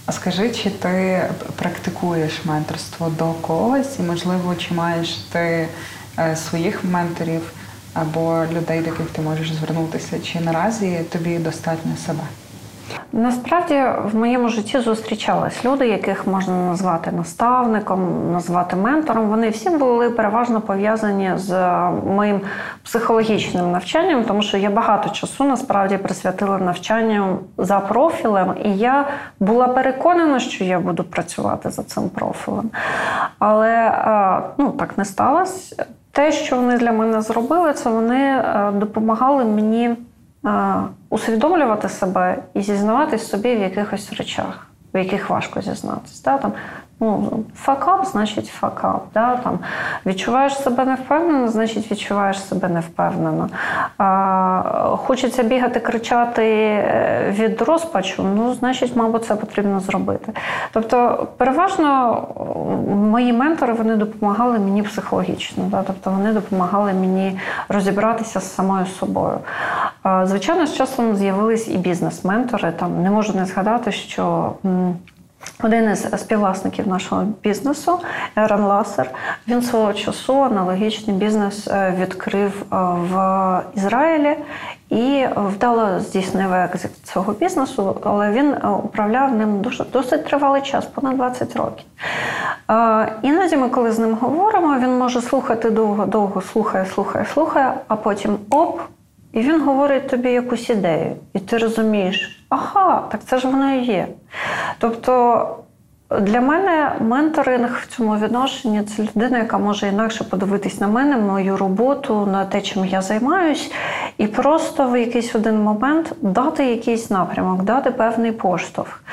S2: А скажи, чи ти практикуєш менторство до когось, і, можливо, чи маєш ти е, своїх менторів або людей, до яких ти можеш звернутися, чи наразі тобі достатньо себе?
S1: Насправді в моєму житті зустрічались люди, яких можна назвати наставником, назвати ментором. Вони всі були переважно пов'язані з моїм психологічним навчанням, тому що я багато часу насправді присвятила навчанню за профілем, і я була переконана, що я буду працювати за цим профілем. Але ну, так не сталося. Те, що вони для мене зробили, це вони допомагали мені усвідомлювати себе і зізнаватись собі в якихось речах, в яких важко зізнатися. Да? Там, ну, факап, значить факап. Да? Там, Відчуваєш себе невпевнено, значить відчуваєш себе невпевнено. А, Хочеться бігати, кричати е, від розпачу, ну, значить, мабуть, це потрібно зробити. Тобто, переважно мої ментори вони допомагали мені психологічно, да? тобто вони допомагали мені розібратися з самою собою. Звичайно, з часом з'явились і бізнес-ментори. Там не можу не згадати, що один із співвласників нашого бізнесу, Еран Ласер, він свого часу аналогічний бізнес е, відкрив е, в Ізраїлі і вдало здійснив екзит цього бізнесу, але він е, управляв ним дуже досить тривалий час, понад 20 років. Іноді ми, коли з ним говоримо, він може слухати довго-довго, слухає, слухає, слухає, а потім оп. І він говорить тобі якусь ідею, і ти розумієш, ага, так це ж воно і є. Тобто для мене менторинг в цьому відношенні це людина, яка може інакше подивитись на мене, мою роботу, на те, чим я займаюсь, і просто в якийсь один момент дати якийсь напрямок, дати певний поштовх.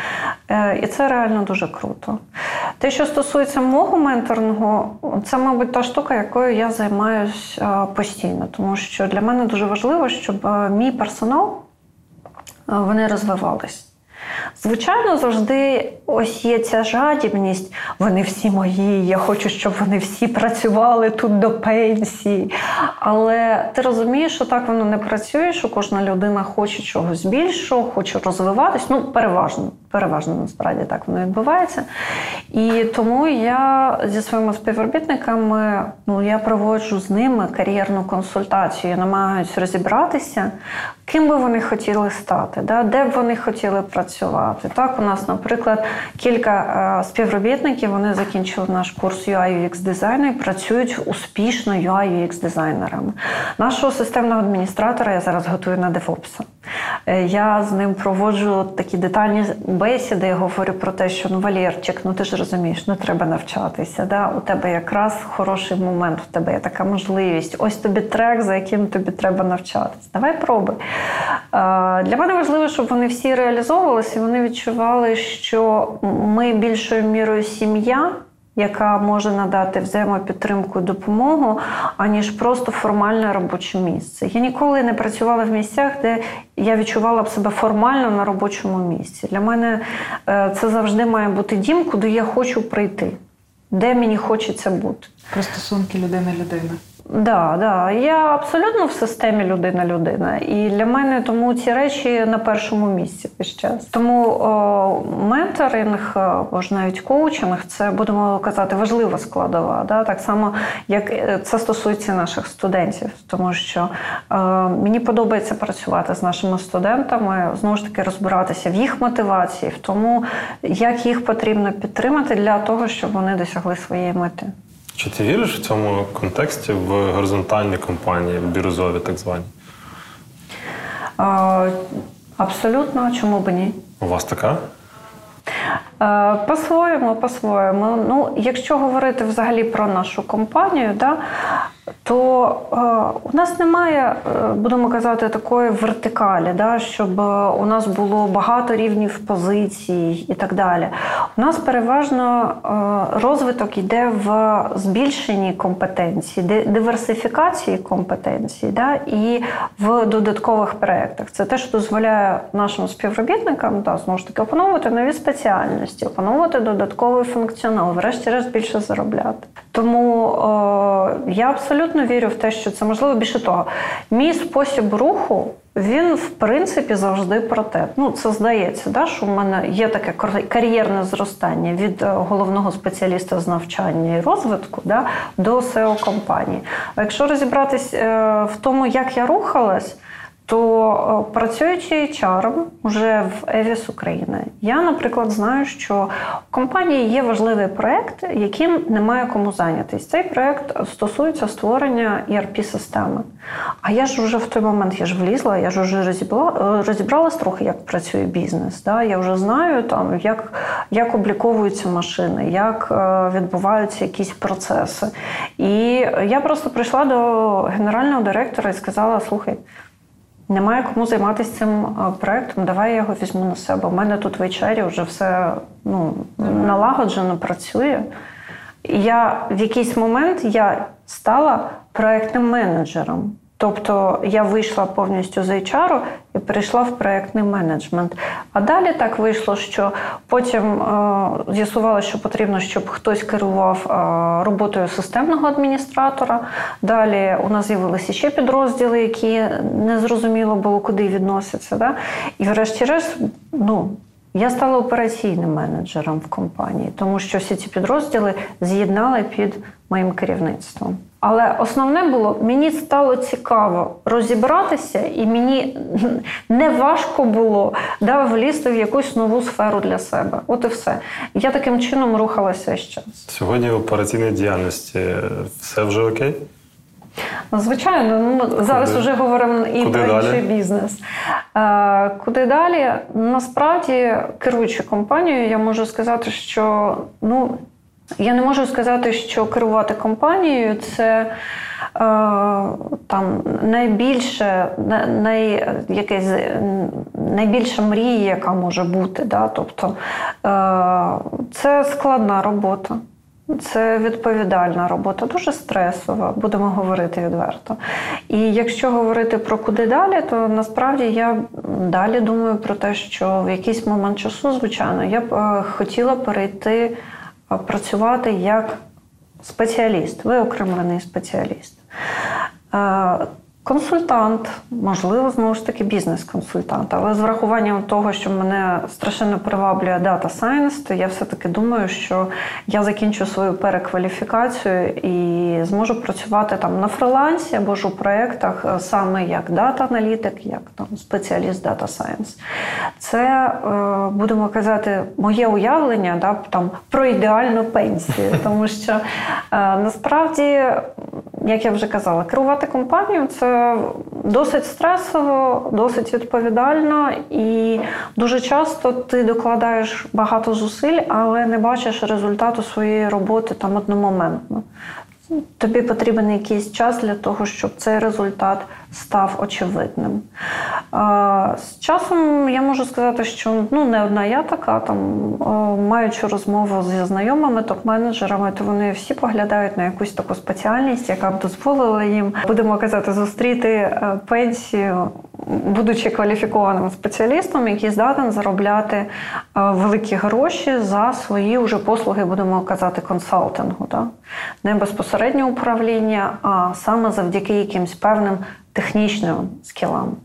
S1: Е, і це реально дуже круто. Те, що стосується мого менторингу, це, мабуть, та штука, якою я займаюся постійно, тому що для мене дуже важливо, щоб е, мій персонал е, вони розвивались. Звичайно, завжди ось є ця жадібність. Вони всі мої. Я хочу, щоб вони всі працювали тут до пенсії. Але ти розумієш, що так воно не працює, що кожна людина хоче чогось більшого, хоче розвиватись. Ну, переважно, переважно насправді так воно відбувається. І тому я зі своїми співробітниками ну, я проводжу з ними кар'єрну консультацію. Я намагаюся розібратися, ким би вони хотіли стати, да, де б вони хотіли працювати. Так, у нас, наприклад, кілька е, співробітників вони закінчили наш курс UI UX дизайну і працюють успішно UI UX дизайнерами. Нашого системного адміністратора я зараз готую на DevOps. Е, я з ним проводжу такі детальні бесіди. Я говорю про те, що ну Валєрчик, ну ти ж розумієш, не треба навчатися. Да? У тебе якраз хороший момент, у тебе є така можливість. Ось тобі трек, за яким тобі треба навчатися. Давай пробуй. Для мене важливо, щоб вони всі реалізовувалися, і вони відчували, що ми більшою мірою сім'я яка може надати взаємопідтримку і допомогу, аніж просто формальне робоче місце. Я ніколи не працювала в місцях, де я відчувала б себе формально на робочому місці. Для мене е, це завжди має бути дім, куди я хочу прийти, де мені хочеться бути.
S2: Про стосунки людина-людина.
S1: Да, да. Я абсолютно в системі людина-людина. І для мене тому ці речі на першому місці весь час. Тому о, менторинг або ж навіть коучинг це будемо казати важлива складова. Да? Так само, як е, це стосується наших студентів, тому що е, мені подобається працювати з нашими студентами, знову ж таки розбиратися в їх мотивації, в тому, як їх потрібно підтримати для того, щоб вони досягли своєї мети.
S3: Чи ти віриш в цьому контексті в горизонтальні компанії, в бірюзові так звані?
S1: А, абсолютно, чому б ні?
S3: У вас така?
S1: А, по-своєму, по-своєму. Ну, якщо говорити взагалі про нашу компанію, да, то е, у нас немає, е, будемо казати, такої вертикалі, да, щоб е, у нас було багато рівнів позицій і так далі. У нас переважно розвиток йде в збільшенні компетенцій, диверсифікації компетенцій да, і в додаткових проєктах. Це те, що дозволяє нашим співробітникам да, знову ж таки опановувати нові спеціальності, опановувати додатковий функціонал, врешті-решт більше заробляти. Тому я абсолютно вірю в те, що це можливо більше того. Мій спосіб руху. Він, в принципі, завжди про те. Ну, це здається, да, що в мене є таке кар'єрне зростання від е, головного спеціаліста з навчання і розвитку да, до seo компанії. А якщо розібратись е, в тому, як я рухалась, то е, працюючи HR вже в Евіс України, я, наприклад, знаю, що у компанії є важливий проект, яким немає кому зайнятись. Цей проект стосується створення erp системи А я ж вже в той момент я ж влізла, я ж вже розібрала, розібралась трохи, як працює бізнес. Да? Я вже знаю, там, як як обліковуються машини, як е, відбуваються якісь процеси. І я просто прийшла до генерального директора і сказала: слухай. Немає кому займатися цим проектом. Давай я його візьму на себе. У мене тут в HR вже все ну, налагоджено працює. Я в якийсь момент я стала проектним менеджером. Тобто я вийшла повністю з HR і перейшла в проєктний менеджмент. А далі так вийшло, що потім е, з'ясувалося, що потрібно, щоб хтось керував е, роботою системного адміністратора. Далі у нас з'явилися ще підрозділи, які не зрозуміло було, куди відносяться. Да? І врешті-решт, ну. Я стала операційним менеджером в компанії, тому що всі ці підрозділи з'єднали під моїм керівництвом. Але основне було, мені стало цікаво розібратися, і мені не важко було да, влізти в якусь нову сферу для себе. От і все. Я таким чином рухалася ще.
S3: Сьогодні в операційній діяльності все вже окей?
S1: Звичайно, ну ми зараз вже говоримо і
S3: Куди
S1: про
S3: далі?
S1: інший бізнес. Е, куди далі? Насправді, керуючи компанією, я можу сказати, що ну я не можу сказати, що керувати компанією це. е, Там найбільше, най, якесь, найбільша мрія, яка може бути. Да? Тобто е, це складна робота. Це відповідальна робота, дуже стресова, будемо говорити відверто. І якщо говорити про куди далі, то насправді я далі думаю про те, що в якийсь момент часу, звичайно, я б е, хотіла перейти працювати як спеціаліст, виокремлений спеціаліст. Консультант, можливо, знову ж таки бізнес-консультант, але з врахуванням того, що мене страшенно приваблює Data Science, то я все-таки думаю, що я закінчу свою перекваліфікацію і зможу працювати там на фрилансі або ж у проєктах е, саме як дата-аналітик, як там спеціаліст Data Science. Це, е, будемо казати, моє уявлення да, там, про ідеальну пенсію, <laughs> тому що е, насправді як я вже казала, керувати компанією це досить стресово, досить відповідально, і дуже часто ти докладаєш багато зусиль, але не бачиш результату своєї роботи там одномоментно. Тобі потрібен якийсь час для того, щоб цей результат став очевидним. З часом я можу сказати, що ну не одна я така, там маючи розмову зі знайомими топ-менеджерами, то вони всі поглядають на якусь таку спеціальність, яка б дозволила їм, будемо казати, зустріти е, пенсію, будучи кваліфікованим спеціалістом, який здатен заробляти е, великі гроші за свої вже послуги, будемо казати, консалтингу. Да? Не безпосередньо управління, а саме завдяки якимсь певним технічним скілам.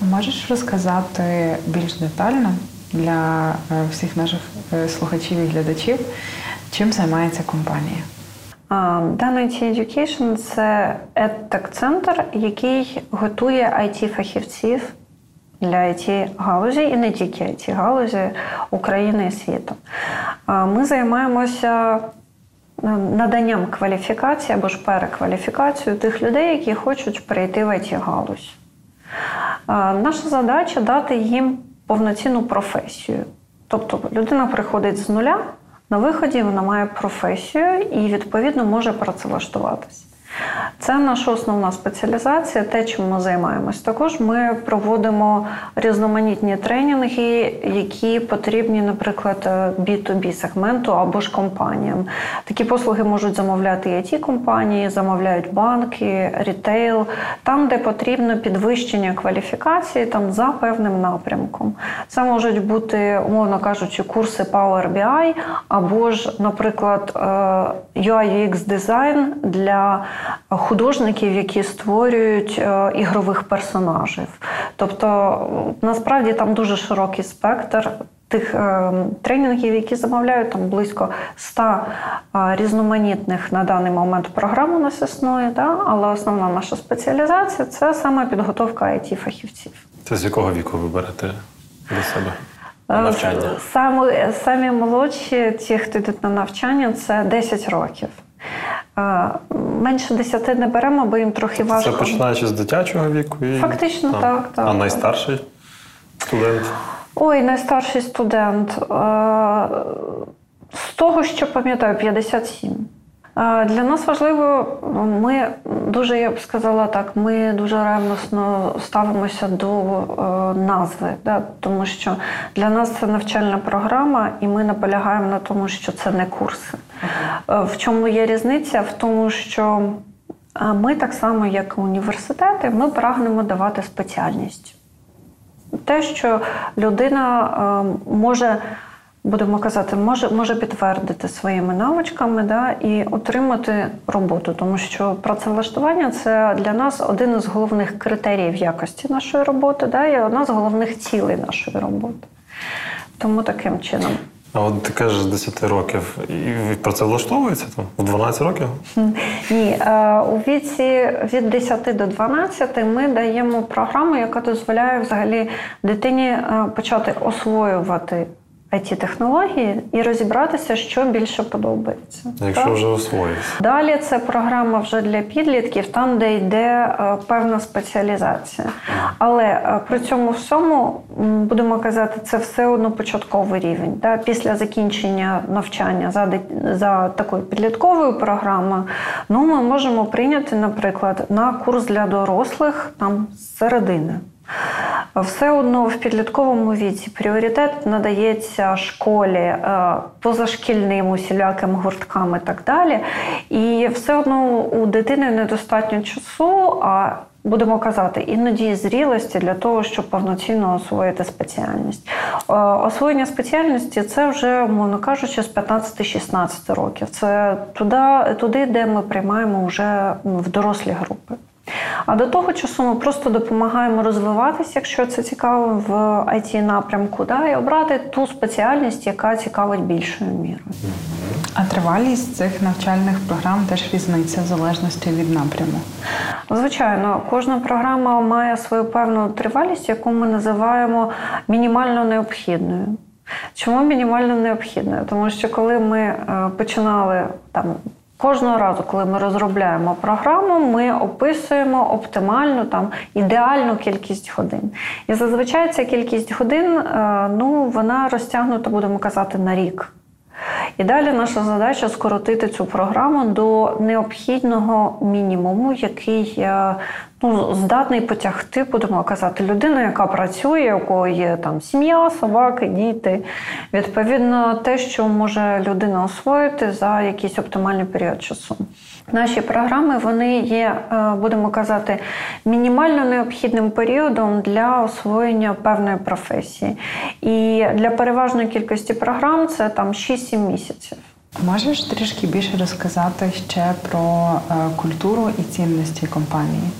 S2: Можеш розказати більш детально для е, всіх наших е, слухачів і глядачів, чим займається компанія?
S1: Dana IT Education – це едтек-центр, який готує IT-фахівців для IT-галузі і не тільки IT-галузі України і світу. Ми займаємося е, наданням кваліфікації або ж перекваліфікацією тих людей, які хочуть перейти в IT-галузь. А, Наша задача дати їм повноцінну професію. Тобто людина приходить з нуля, на виході вона має професію і, відповідно, може працевлаштуватися. Це наша основна спеціалізація, те, чим ми займаємось. Також ми проводимо різноманітні тренінги, які потрібні, наприклад, B2B сегменту або ж компаніям. Такі послуги можуть замовляти і it компанії, замовляють банки, рітейл, там, де потрібно підвищення кваліфікації, там за певним напрямком. Це можуть бути, умовно кажучи, курси Power BI, або ж, наприклад, UI UX дизайн для художників, які створюють е, ігрових персонажів. Тобто, насправді там дуже широкий спектр. Тих е, тренінгів, які замовляють, там близько 100 е, різноманітних на даний момент програм у нас існує, да? але основна наша спеціалізація це саме підготовка it фахівців
S3: Це з якого віку ви берете до себе?
S1: Е,
S3: Навчання.
S1: Самі, самі молодші, ті, хто йдуть на навчання, це 10 років. Е, Менше 10 не беремо, бо їм трохи важко.
S3: Це починаючи з дитячого віку? І...
S1: Фактично, так, так.
S3: А найстарший студент?
S1: Ой, найстарший студент. Е, З того, що пам'ятаю, 57. Е, Для нас важливо, ми дуже, я б сказала так, ми дуже ревносно ставимося до назви, да, тому що для нас це навчальна програма, і ми наполягаємо на тому, що це не курси. Е, В чому є різниця? В тому, що е, ми так само, як і університети, ми прагнемо давати спеціальність те, що людина е, може, будемо казати, може, може підтвердити своїми навичками да, і отримати роботу, тому що працевлаштування це для нас один із головних критеріїв якості нашої роботи, да, і одна з головних цілей нашої роботи. Тому таким чином.
S3: А от ти кажеш 10 років, і про це влаштовується там? В 12 років?
S1: Ні, е, у віці від 10 до 12 ми даємо програму, яка дозволяє взагалі дитині е, почати освоювати it технології і розібратися, що більше подобається.
S3: Якщо
S1: Так?
S3: вже освоївся.
S1: Далі це програма вже для підлітків, там, де йде е, певна спеціалізація. Але е, при цьому всьому будемо казати, це все одно початковий рівень. Да? Після закінчення навчання за, за такою підлітковою програмою, ну ми можемо прийняти, наприклад, на курс для дорослих там з середини. Все одно в підлітковому віці пріоритет надається школі, е, позашкільним усіляким гурткам і так далі. І все одно у дитини недостатньо часу, а будемо казати, іноді зрілості для того, щоб повноцінно освоїти спеціальність. Е, Освоєння спеціальності це вже, умовно кажучи, з 15-16 років. Це туди, туди, де ми приймаємо вже в дорослі групи. А до того часу ми просто допомагаємо розвиватися, якщо це цікаво в it напрямку, да, і обрати ту спеціальність, яка цікавить більшою мірою.
S2: А тривалість цих навчальних програм теж різниця в залежності від напряму.
S1: Звичайно, кожна програма має свою певну тривалість, яку ми називаємо мінімально необхідною. Чому мінімально необхідною? Тому що коли ми е, починали там. Кожного разу, коли ми розробляємо програму, ми описуємо оптимальну там ідеальну кількість годин. І зазвичай ця кількість годин, е, ну вона розтягнута, будемо казати, на рік. І далі наша задача скоротити цю програму до необхідного мінімуму, який е, ну, здатний потягти, будемо казати, людину, яка працює, у кого є там сім'я, собаки, діти. Відповідно, те, що може людина освоїти за якийсь оптимальний період часу. Наші програми вони є, е, будемо казати, мінімально необхідним періодом для освоєння певної професії. І для переважної кількості програм це там 6-7 місяців.
S2: Можеш трішки більше розказати ще про е, культуру і цінності компанії?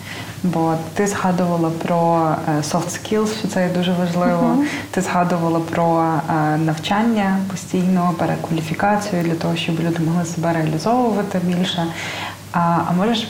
S2: Бо ти згадувала про е, soft skills, що це є дуже важливо. Ти згадувала про е, навчання постійно, перекваліфікацію для того, щоб люди могли себе реалізовувати більше. А, а можеш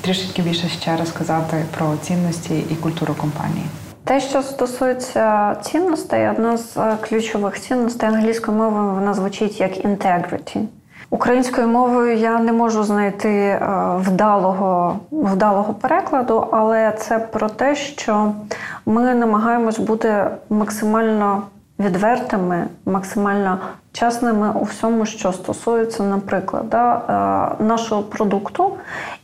S2: трішки більше ще розказати про цінності і культуру компанії?
S1: Те, що стосується цінностей, одна з е, ключових цінностей англійською мовою вона звучить як integrity. Українською мовою я не можу знайти е, вдалого, вдалого перекладу, але це про те, що ми намагаємось бути максимально відвертими, максимально чесними у всьому, що стосується, наприклад, да, е, нашого продукту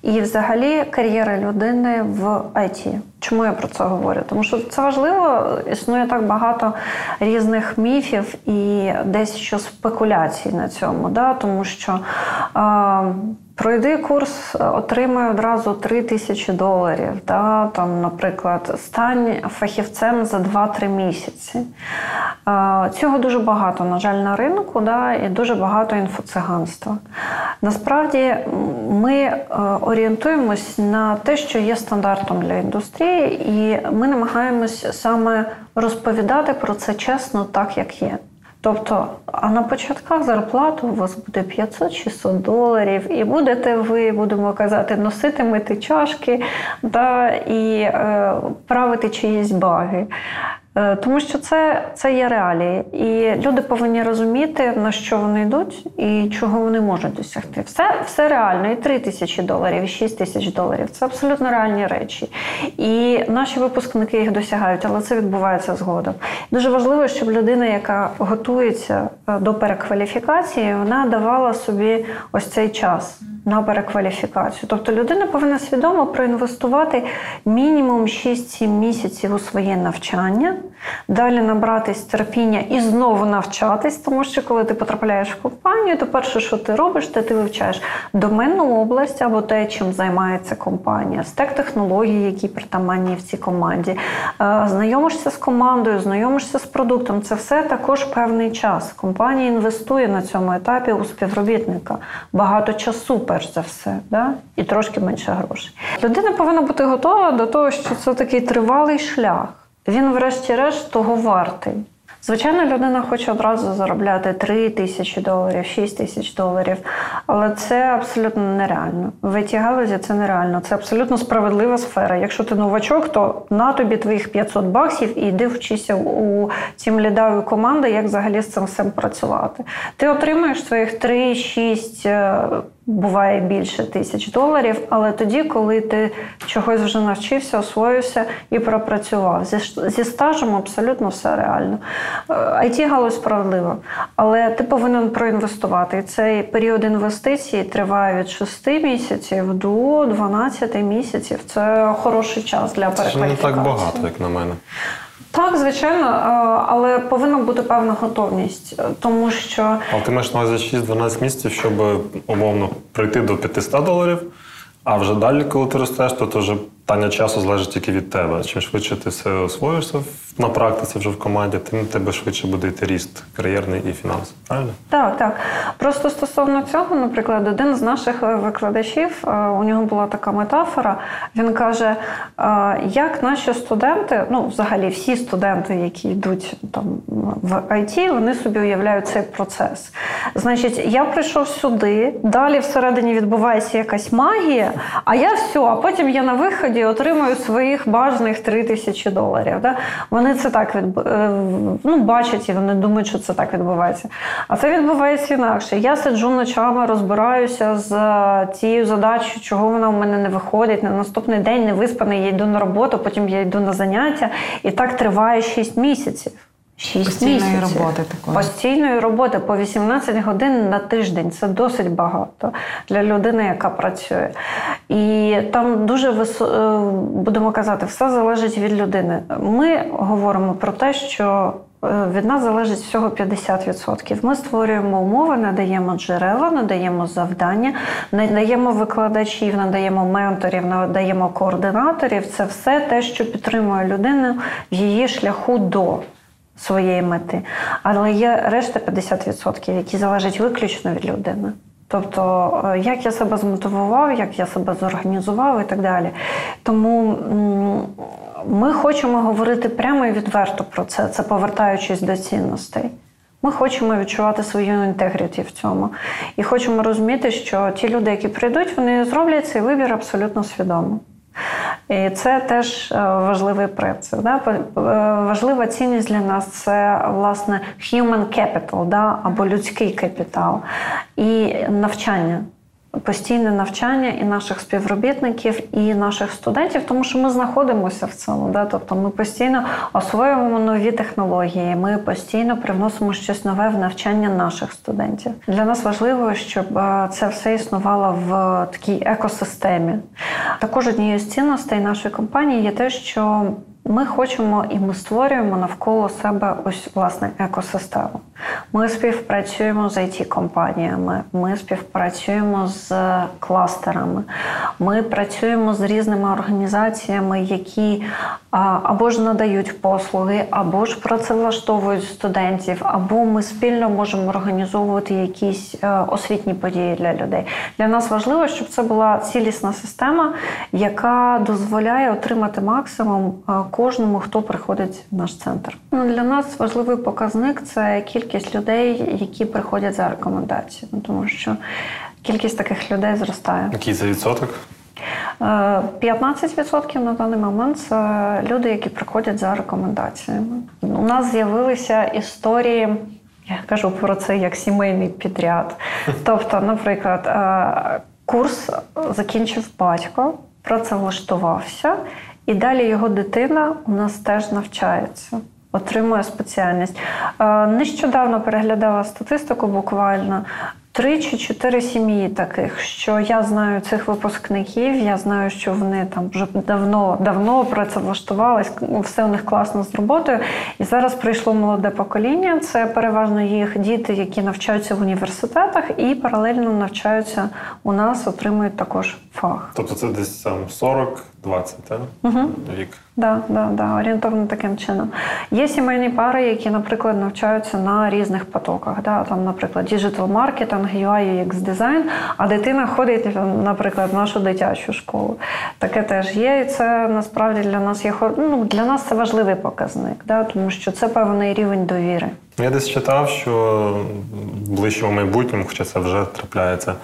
S1: і взагалі кар'єри людини в IT. Чому я про це говорю? Тому що це важливо, існує так багато різних міфів і десь що спекуляцій на цьому, да? тому що е, пройди курс, отримай одразу 3 тисячі доларів. Да? Там, наприклад, стань фахівцем за 2-3 місяці. Цього дуже багато, на жаль, на ринку, да? і дуже багато інфоциганства. Насправді ми е, орієнтуємось на те, що є стандартом для індустрії, і ми намагаємось саме розповідати про це чесно, так як є. Тобто, а на початках зарплата у вас буде 500-600 доларів, і будете ви, будемо казати, носити мити чашки да, і е, правити чиїсь баги. Е, Тому що це, це є реалії, і люди повинні розуміти, на що вони йдуть і чого вони можуть досягти. Все, все реально, і 3 тисячі доларів, і 6 тисяч доларів це абсолютно реальні речі. І наші випускники їх досягають, але це відбувається згодом. Дуже важливо, щоб людина, яка готується е, до перекваліфікації, вона давала собі ось цей час на перекваліфікацію. Тобто людина повинна свідомо проінвестувати мінімум 6-7 місяців у своє навчання, далі набратись терпіння і знову навчатись, тому що коли ти потрапляєш в компанію, то перше, що ти робиш, це ти вивчаєш доменну область або те, чим займається компанія, стек технологій, які притаманні в цій команді, Е, знайомишся з командою, знайомишся з продуктом. Це все також певний час. Компанія інвестує на цьому етапі у співробітника багато часу, перш за все, да? і трошки менше грошей. Людина повинна бути готова до того, що це такий тривалий шлях. Він, врешті-решт, того вартий. Звичайно, людина хоче одразу заробляти 3 тисячі доларів, 6 тисяч доларів, але це абсолютно нереально. В it галузі це нереально. Це абсолютно справедлива сфера. Якщо ти новачок, то на тобі твоїх 500 баксів і йди вчися у цім лідаві команди, як взагалі з цим всім працювати. Ти отримаєш своїх 3-6 буває більше тисяч доларів, але тоді, коли ти чогось вже навчився, освоївся і пропрацював. Зі, зі стажем абсолютно все реально. it е, галузь справедлива, але ти повинен проінвестувати. І цей період інвестицій триває від 6 місяців до 12 місяців. Це хороший час для перекваліфікації.
S3: Це не так багато, як на мене.
S1: Так, звичайно, е, але повинна бути певна готовність, е, тому що.
S3: Але ти маєш на увазі 6-12 місяців, щоб умовно прийти до 500 доларів, а вже далі, коли ти ростеш, то, то вже питання часу залежить тільки від тебе. Чим швидше ти все освоїшся на практиці вже в команді, тим тебе швидше буде йти ріст кар'єрний і фінансовий. Правильно?
S1: Так, так. Просто стосовно цього, наприклад, один з наших е, викладачів, е, у нього була така метафора. Він каже, е, як наші студенти, ну взагалі всі студенти, які йдуть там в IT, вони собі уявляють цей процес. Значить, я прийшов сюди, далі всередині відбувається якась магія, а я все, а потім я на виході отримую своїх бажаних 3 тисячі доларів. Да? Вони це так відб... Е, ну, бачать і вони думають, що це так відбувається. А це відбувається інакше. Я сиджу ночами, розбираюся з цією задачею, чого вона у мене не виходить. На наступний день не виспаний, я йду на роботу, потім я йду на заняття. І так триває 6 місяців. 6
S2: Постійної
S1: місяців.
S2: роботи такої.
S1: Постійної роботи по 18 годин на тиждень. Це досить багато для людини, яка працює. І там дуже вис... Е, будемо казати, все залежить від людини. Ми говоримо про те, що е, від нас залежить всього 50%. Ми створюємо умови, надаємо джерела, надаємо завдання, надаємо викладачів, надаємо менторів, надаємо координаторів. Це все те, що підтримує людину в її шляху до своєї мети. Але є решта 50%, які залежать виключно від людини. Тобто, е, як я себе змотивував, як я себе зорганізував і так далі. Тому ми хочемо говорити прямо і відверто про це, це повертаючись до цінностей. Ми хочемо відчувати свою інтегріті в цьому. І хочемо розуміти, що ті люди, які прийдуть, вони зроблять цей вибір абсолютно свідомо. І це теж е, важливий принцип. Да? Е, важлива цінність для нас це власне human capital, да? або людський капітал і навчання постійне навчання і наших співробітників, і наших студентів, тому що ми знаходимося в цьому. Да? Тобто ми постійно освоюємо нові технології, ми постійно привносимо щось нове в навчання наших студентів. Для нас важливо, щоб е, це все існувало в такій екосистемі. Також однією з цінностей нашої компанії є те, що ми хочемо і ми створюємо навколо себе ось власне екосистему. Ми співпрацюємо з it компаніями ми співпрацюємо з кластерами, ми працюємо з різними організаціями, які або ж надають послуги, або ж працевлаштовують студентів, або ми спільно можемо організовувати якісь е, освітні події для людей. Для нас важливо, щоб це була цілісна система, яка дозволяє отримати максимум е, кожному, хто приходить в наш центр. Ну, Для нас важливий показник це кількість людей, які приходять за рекомендацією, тому що кількість таких людей зростає.
S3: Який це відсоток?
S1: 15% на даний момент це люди, які приходять за рекомендаціями. У нас з'явилися історії. Я кажу про це як сімейний підряд. <laughs> Тобто, наприклад, е, курс закінчив батько, працевлаштувався, і далі його дитина у нас теж навчається, отримує спеціальність. Нещодавно переглядала статистику буквально три чи чотири сім'ї таких, що я знаю цих випускників, я знаю, що вони там вже давно давно працевлаштувались, все у них класно з роботою. І зараз прийшло молоде покоління. Це переважно їх діти, які навчаються в університетах і паралельно навчаються у нас, отримують також фах.
S3: Тобто це десь там 40 20, так?
S1: Угу.
S3: Вік.
S1: Да, да, да, орієнтовно таким чином. Є сімейні пари, які, наприклад, навчаються на різних потоках. Да? Там, наприклад, digital marketing, UI, UX design, а дитина ходить, наприклад, в нашу дитячу школу. Таке теж є, і це насправді для нас є ну, для нас це важливий показник, да? тому що це певний рівень довіри.
S3: Я десь читав, що в ближчому майбутньому, хоча це вже трапляється,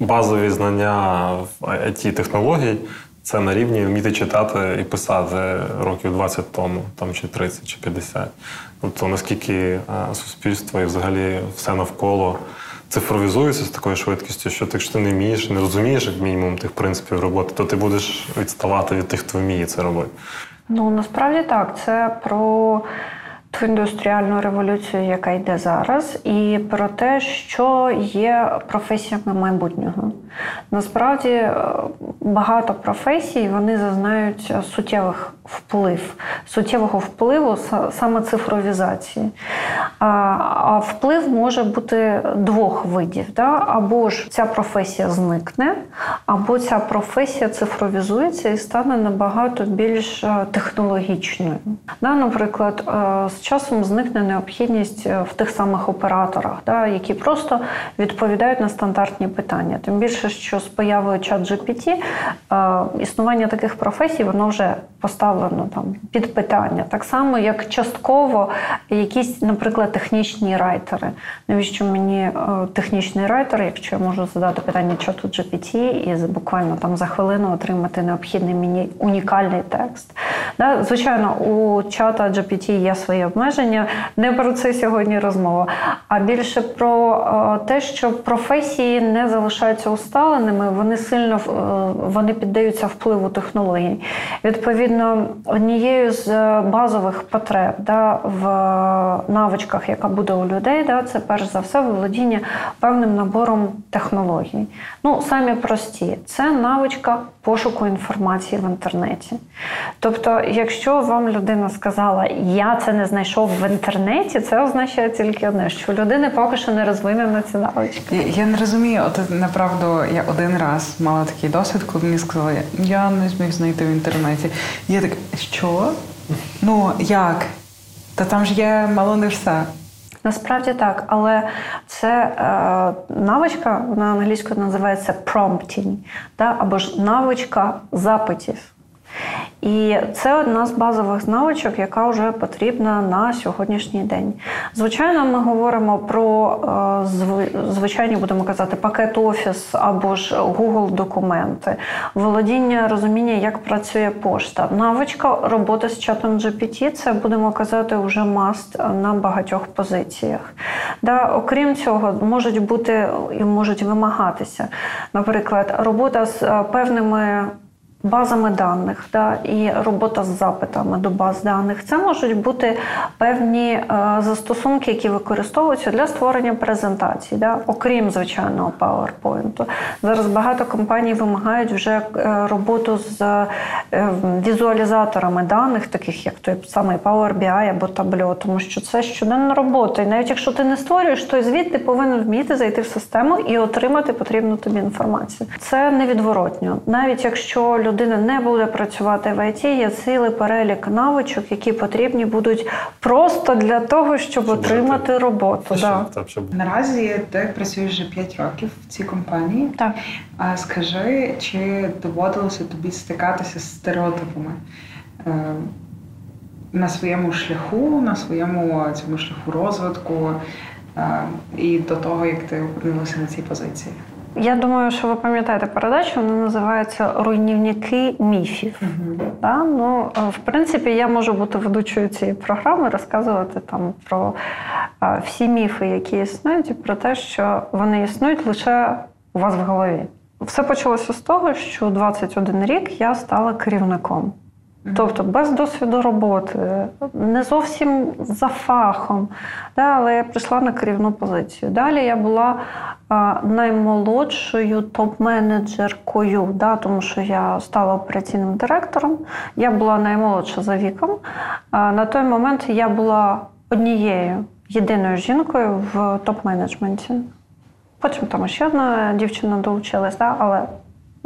S3: базові знання it технологій це на рівні вміти читати і писати років 20 тому, там чи 30, чи 50. Тобто наскільки суспільство і взагалі все навколо цифровізується з такою швидкістю, що якщо ти не вмієш, не розумієш як мінімум тих принципів роботи, то ти будеш відставати від тих, хто вміє це робити.
S1: Ну насправді так, це про індустріальну революцію, яка йде зараз, і про те, що є професіями майбутнього. Насправді е, багато професій вони зазнають суттєвих вплив, суттєвого впливу саме цифровізації. А вплив може бути двох видів. Да? Або ж ця професія зникне, або ця професія цифровізується і стане набагато більш е, технологічною. Да? Наприклад, е, з часом зникне необхідність в тих самих операторах, да? які просто відповідають на стандартні питання. Тим більше, що з появою чат GPT е, існування таких професій воно вже поставлено там під питання. Так само, як частково якісь, наприклад, технічні райтери. Навіщо мені е, технічний райтер, якщо я можу задати питання чату GPT і буквально там за хвилину отримати необхідний мені унікальний текст? Да? Звичайно, у чата GPT є свої обмеження. Не про це сьогодні розмова, а більше про е, те, що професії не залишаються усталеними, вони сильно е, вони піддаються впливу технологій. Відповідно, однією з е, базових потреб да, в навичках, яка буде у людей, да, це перш за все володіння певним набором технологій. Ну, самі прості, це навичка пошуку інформації в інтернеті. Тобто, якщо вам людина сказала, я це не знайшов в інтернеті, це означає тільки одне, що у людини поки що не розвинена ці навички.
S2: Я, я не розумію, от направду я один раз мала такий досвід, коли мені сказали, я не зміг знайти в інтернеті. Я так, що? Ну як? Та там ж є мало не все.
S1: Насправді так, але це е, навичка, вона англійською називається prompting, да, або ж навичка запитів. І це одна з базових навичок, яка вже потрібна на сьогоднішній день. Звичайно, ми говоримо про е, звичайні, будемо казати, пакет офіс або ж Google документи, володіння розуміння, як працює пошта. Навичка роботи з чатом GPT – це будемо казати вже маст на багатьох позиціях. Да, Окрім цього, можуть бути і можуть вимагатися, наприклад, робота з е, певними базами даних да, і робота з запитами до баз даних. Це можуть бути певні е, застосунки, які використовуються для створення презентацій, да, окрім звичайного PowerPoint. Зараз багато компаній вимагають вже е, роботу з е, візуалізаторами даних, таких як той самий Power BI або Tableau, тому що це щоденна робота. І навіть якщо ти не створюєш, то звідти ти повинен вміти зайти в систему і отримати потрібну тобі інформацію. Це невідворотньо, навіть якщо людина не буде працювати в ІТ, є цілий перелік навичок, які потрібні будуть просто для того, щоб, щоб отримати жити. роботу. Да.
S2: Наразі ти працюєш вже 5 років в цій компанії.
S1: Так.
S2: А скажи, чи доводилося тобі стикатися з стереотипами? Е, на своєму шляху, на своєму цьому шляху розвитку е, і до того, як ти опинилася на цій позиції.
S1: Я думаю, що ви пам'ятаєте передачу, вона називається Руйнівники міфів. Uh-huh. Да? Ну, е, В принципі, я можу бути ведучою цієї програми, розказувати там про всі міфи, які існують, і про те, що вони існують лише у вас в голові. Все почалося з того, що 21 рік я стала керівником. Тобто без досвіду роботи, не зовсім за фахом, да, але я прийшла на керівну позицію. Далі я була наймолодшою топ-менеджеркою, да, тому що я стала операційним директором, я була наймолодша за віком. На той момент я була однією єдиною жінкою в топ-менеджменті. Потім там ще одна дівчина долучилась, да, але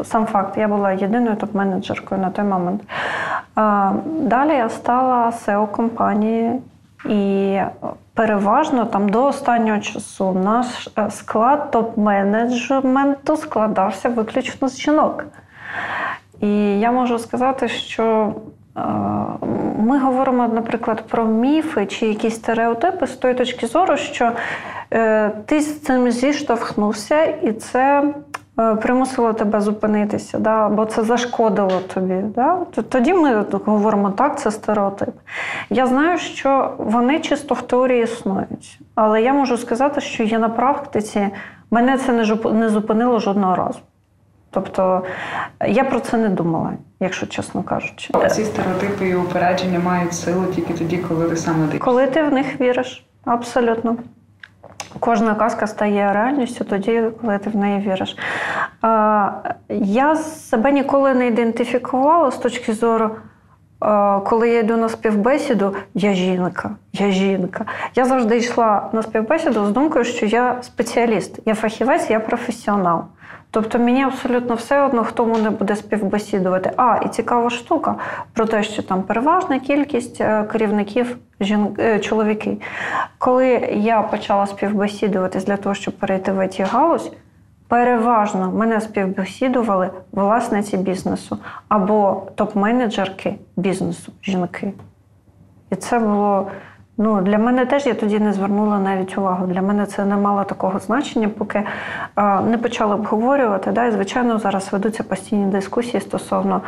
S1: Сам факт, я була єдиною топ-менеджеркою на той момент. Далі я стала SEO компанії, і переважно там до останнього часу наш е, склад топ-менеджменту складався виключно з жінок. І я можу сказати, що е, ми говоримо, наприклад, про міфи чи якісь стереотипи з тої точки зору, що е, ти з цим зіштовхнувся, і це примусило тебе зупинитися, да? або це зашкодило тобі. Да? Тоді ми говоримо так, це стереотип. Я знаю, що вони чисто в теорії існують, але я можу сказати, що є на практиці, мене це не зупинило жодного разу. Тобто я про це не думала, якщо чесно кажучи.
S2: Ці стереотипи і упередження мають силу тільки тоді, коли ти сам надивишся.
S1: Коли ти в них віриш, абсолютно. Кожна казка стає реальністю тоді, коли ти в неї віриш. Я себе ніколи не ідентифікувала з точки зору. Коли я йду на співбесіду, я жінка, я жінка. Я завжди йшла на співбесіду з думкою, що я спеціаліст, я фахівець, я професіонал. Тобто мені абсолютно все одно, хто мене буде співбесідувати. А, і цікава штука про те, що там переважна кількість е, керівників жін... Е, чоловіки. Коли я почала співбесідуватись для того, щоб перейти в it галузь, переважно мене співбесідували власниці бізнесу або топ-менеджерки бізнесу жінки. І це було Ну, Для мене теж я тоді не звернула навіть увагу. Для мене це не мало такого значення, поки а, не почали обговорювати. Да, І, звичайно, зараз ведуться постійні дискусії стосовно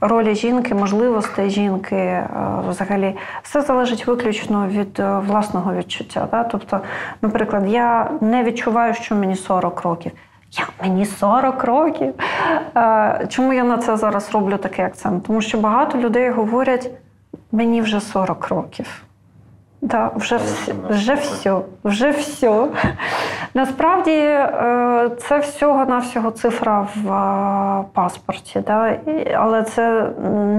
S1: ролі жінки, можливостей жінки. А, взагалі, все залежить виключно від а, власного відчуття. Да? Тобто, наприклад, я не відчуваю, що мені 40 років. Я мені 40 років. Чому я на це зараз роблю такий акцент? Тому що багато людей говорять, мені вже 40 років. Так, вже все, вже все, вже все. Насправді е, це всього-навсього цифра в е, паспорті, да? але це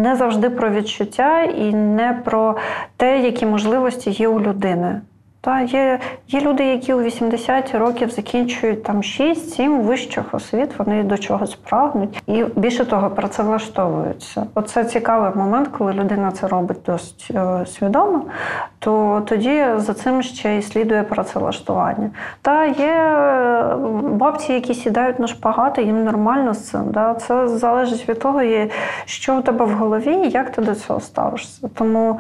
S1: не завжди про відчуття і не про те, які можливості є у людини. Та є є люди, які у 80 років закінчують там 6-7 вищих освіт, вони до чогось прагнуть, і більше того, працевлаштовуються. Оце цікавий момент, коли людина це робить досить е, свідомо, то тоді за цим ще й слідує працевлаштування. Та є е, бабці, які сідають на шпагати, їм нормально з цим. Да? Це залежить від того, що у тебе в голові і як ти до цього ставишся. Тому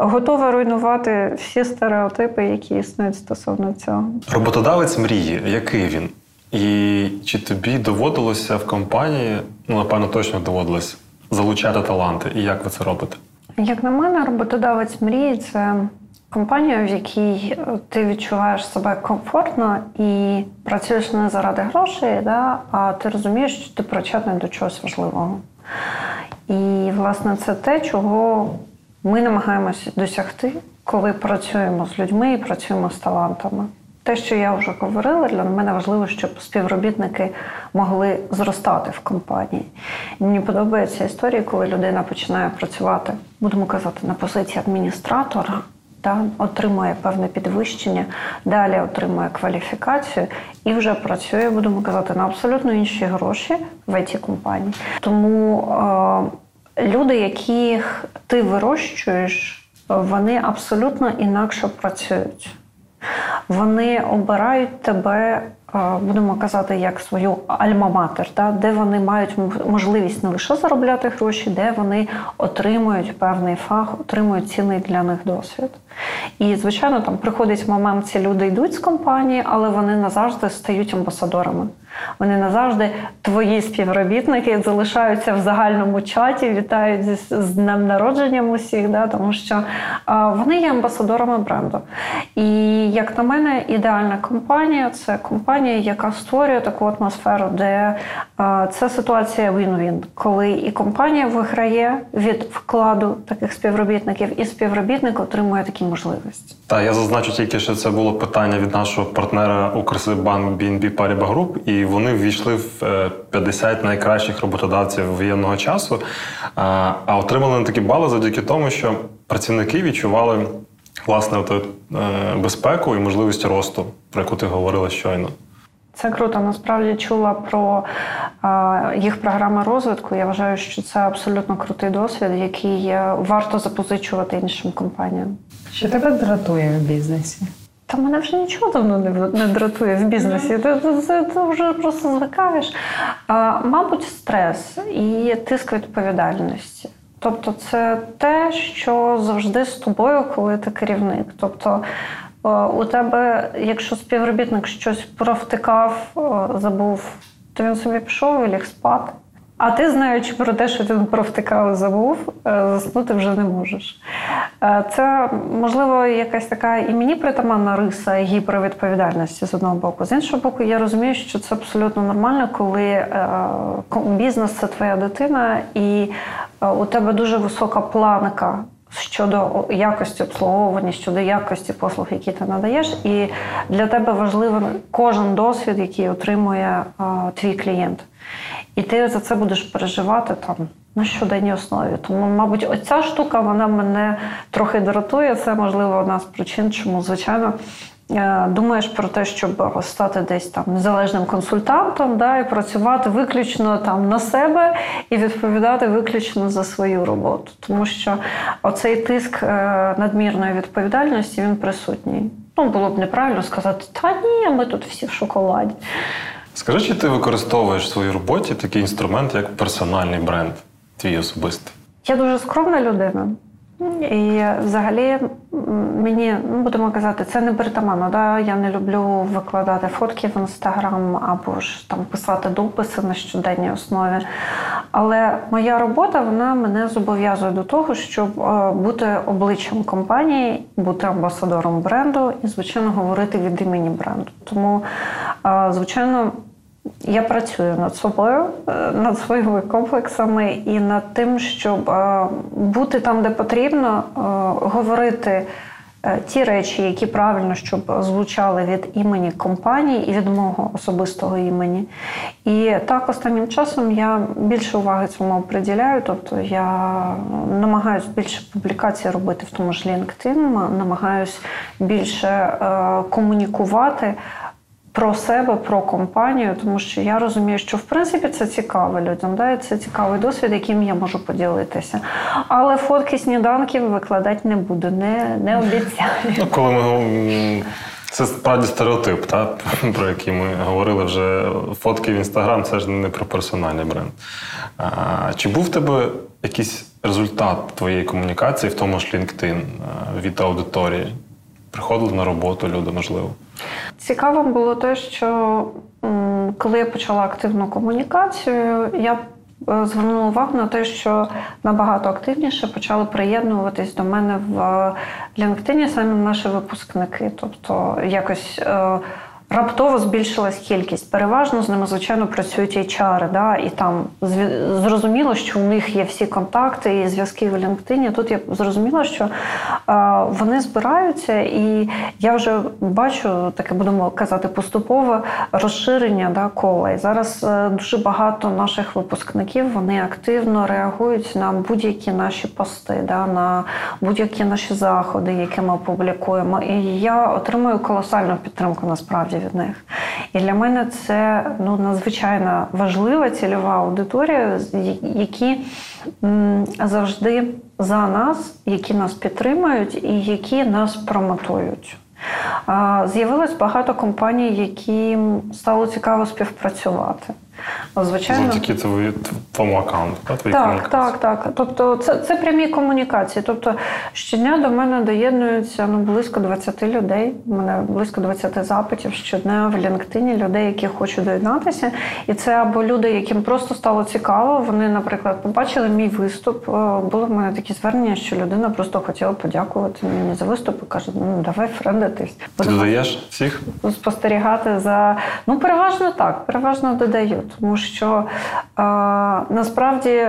S1: готова руйнувати всі стереотипи, які існують стосовно цього.
S3: Роботодавець мрії, який він? І чи тобі доводилося в компанії, ну напевно, точно доводилось залучати таланти? І як ви це робите?
S1: Як на мене, роботодавець мрії це компанія, в якій ти відчуваєш себе комфортно і працюєш не заради грошей, да, а ти розумієш, що ти причетний до чогось важливого. І, власне, це те, чого ми намагаємося досягти, коли працюємо з людьми і працюємо з талантами. Те, що я вже говорила, для мене важливо, щоб співробітники могли зростати в компанії. Мені подобається історія, коли людина починає працювати, будемо казати, на позиції адміністратора, та, отримує певне підвищення, далі отримує кваліфікацію і вже працює, будемо казати, на абсолютно інші гроші в it компанії. Тому е, люди, яких ти вирощуєш, вони абсолютно інакше працюють. Вони обирають тебе, будемо казати, як свою альма-матер, де вони мають можливість не лише заробляти гроші, де вони отримують певний фах, отримують цінний для них досвід. І, звичайно, там приходить момент, ці люди йдуть з компанії, але вони назавжди стають амбасадорами. Вони назавжди твої співробітники залишаються в загальному чаті, вітають з, днем народженням усіх, да, тому що а, вони є амбасадорами бренду. І як на мене, ідеальна компанія це компанія, яка створює таку атмосферу, де а, це ситуація він-він, коли і компанія виграє від вкладу таких співробітників, і співробітник отримує такі можливості.
S3: Так, я зазначу тільки, що це було питання від нашого партнера Укрсибанк BNB Paribas Group, і вони ввійшли в 50 е, найкращих роботодавців воєнного часу, а отримали такі бали завдяки тому, що працівники відчували власне е, безпеку і можливість росту, про яку ти говорила щойно.
S1: Це круто. Насправді чула про а, їх програми розвитку. Я вважаю, що це абсолютно крутий досвід, який е, варто запозичувати іншим компаніям.
S2: Що тебе дратує в бізнесі?
S1: Та мене вже нічого давно не, не дратує в бізнесі. Ти, ти, ти, ти вже просто звикаєш. А, мабуть, стрес і тиск відповідальності. Тобто, це те, що завжди з тобою, коли ти керівник. Тобто, е, у тебе, якщо співробітник щось провтикав, е, забув, то він собі пішов і ліг спати. А ти, знаючи про те, що ти провтикав і забув, е, заснути вже не можеш. Е, Це, можливо, якась така і мені притаманна риса гіпервідповідальності з одного боку. З іншого боку, я розумію, що це абсолютно нормально, коли е, бізнес це твоя дитина, і у тебе дуже висока планка щодо якості обслуговування, щодо якості послуг, які ти надаєш, і для тебе важливий кожен досвід, який отримує а, твій клієнт. І ти за це будеш переживати там на щоденній основі. Тому, мабуть, оця штука вона мене трохи дратує. Це можливо одна з причин, чому звичайно. Е, Думаєш про те, щоб стати десь там незалежним консультантом, да, і працювати виключно там на себе і відповідати виключно за свою роботу, тому що оцей тиск е, надмірної відповідальності він присутній. Ну було б неправильно сказати, та ні, ми тут всі в шоколаді.
S3: Скажи, чи ти використовуєш в своїй роботі такий інструмент, як персональний бренд, твій особистий?
S1: Я дуже скромна людина. І взагалі мені, ну будемо казати, це не притаманно. Да? Я не люблю викладати фотки в інстаграм або ж там писати дописи на щоденній основі. Але моя робота вона мене зобов'язує до того, щоб е, бути обличчям компанії, бути амбасадором бренду і, звичайно, говорити від імені бренду. Тому, е, звичайно, я працюю над собою, е, над своїми комплексами і над тим, щоб е, бути там, де потрібно, е, говорити ті речі, які правильно, щоб звучали від імені компанії і від мого особистого імені. І так останнім часом я більше уваги цьому приділяю. Тобто я намагаюся більше публікацій робити в тому ж LinkedIn, намагаюся більше комунікувати про себе, про компанію, тому що я розумію, що в принципі це цікаво людям, да? це цікавий досвід, яким я можу поділитися. Але фотки сніданків викладати не буду, не, не обіцяю.
S3: Ну, коли ми це справді стереотип, та, про який ми говорили вже. Фотки в інстаграм це ж не про персональний бренд. А, чи був в тебе якийсь результат твоєї комунікації, в тому ж LinkedIn, від аудиторії? Приходили на роботу люди, можливо.
S1: Цікавим було те, що коли я почала активну комунікацію, я е, звернула увагу на те, що набагато активніше почали приєднуватись до мене в LinkedIn саме наші випускники. Тобто якось. Раптово збільшилась кількість. Переважно з ними, звичайно, працюють HR, да, і там зрозуміло, що у них є всі контакти і зв'язки в LinkedIn. Тут я зрозуміла, що е, вони збираються, і я вже бачу таке, будемо казати, поступове розширення да, кола. І зараз е, дуже багато наших випускників вони активно реагують на будь-які наші пости, да, на будь-які наші заходи, які ми публікуємо. І я отримую колосальну підтримку насправді від них. І для мене це ну, надзвичайно важлива цільова аудиторія, які завжди за нас, які нас підтримують і які нас промотують. З'явилось багато компаній, які стало цікаво співпрацювати. Звичайно,
S3: Завдяки твої- твоєму аккаунту, та, твоїй
S1: так,
S3: комунікації.
S1: так, так. Тобто це, це прямі комунікації. Тобто щодня до мене доєднуються ну, близько 20 людей. У мене близько 20 запитів щодня в LinkedIn людей, які хочуть доєднатися. І це або люди, яким просто стало цікаво. Вони, наприклад, побачили мій виступ. Е, Були в мене такі звернення, що людина просто хотіла подякувати мені за виступ і каже: ну давай френдитись.
S3: Ти додаєш всіх?
S1: спостерігати за ну переважно так, переважно додаю, тому що е, насправді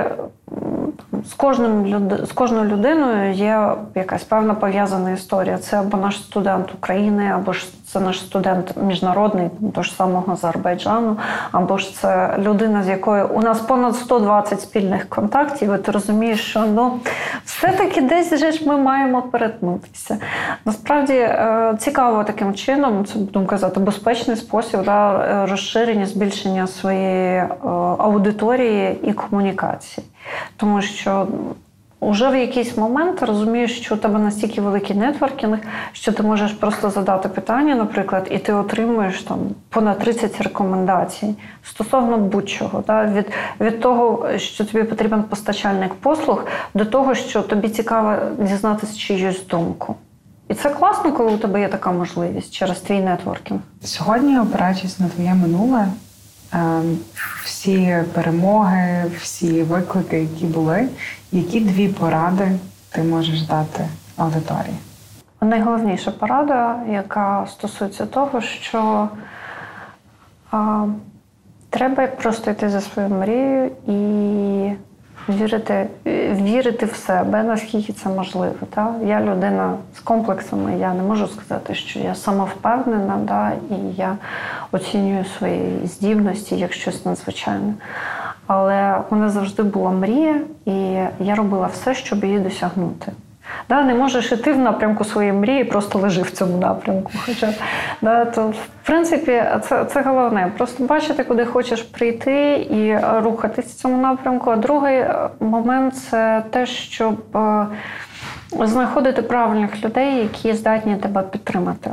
S1: з кожним люд... з кожною людиною є якась певна пов'язана історія. Це або наш студент України, або ж це наш студент міжнародний, того ж самого Азербайджану, або ж це людина, з якою у нас понад 120 спільних контактів. і Ти розумієш, що ну все-таки десь же ж ми маємо перетнутися. Насправді е, цікаво таким чином, це будемо казати, безпечний спосіб да, е, розширення, збільшення своєї е, аудиторії і комунікації. Тому що Уже в якийсь момент розумієш, що у тебе настільки великий нетворкінг, що ти можеш просто задати питання, наприклад, і ти отримуєш там понад 30 рекомендацій стосовно будь-чого. Да? Від від того, що тобі потрібен постачальник послуг, до того, що тобі цікаво дізнатися чиюсь думку. І це класно, коли у тебе є така можливість через твій нетворкінг.
S2: Сьогодні, опираючись на твоє минуле, всі перемоги, всі виклики, які були, які дві поради ти можеш дати аудиторії?
S1: Найголовніша порада, яка стосується того, що а, треба просто йти за своєю мрією і вірити вірити в себе, наскільки це можливо. Та? Я людина з комплексами, я не можу сказати, що я самовпевнена, да? і я оцінюю свої здібності як щось надзвичайне. Але в мене завжди була мрія, і я робила все, щоб її досягнути. Да, Не можеш іти в напрямку своєї мрії, просто лежи в цьому напрямку. Хоча да, то в принципі це це головне. Просто бачити, куди хочеш прийти і рухатись в цьому напрямку. А другий е, момент це те, щоб е, знаходити правильних людей, які здатні тебе підтримати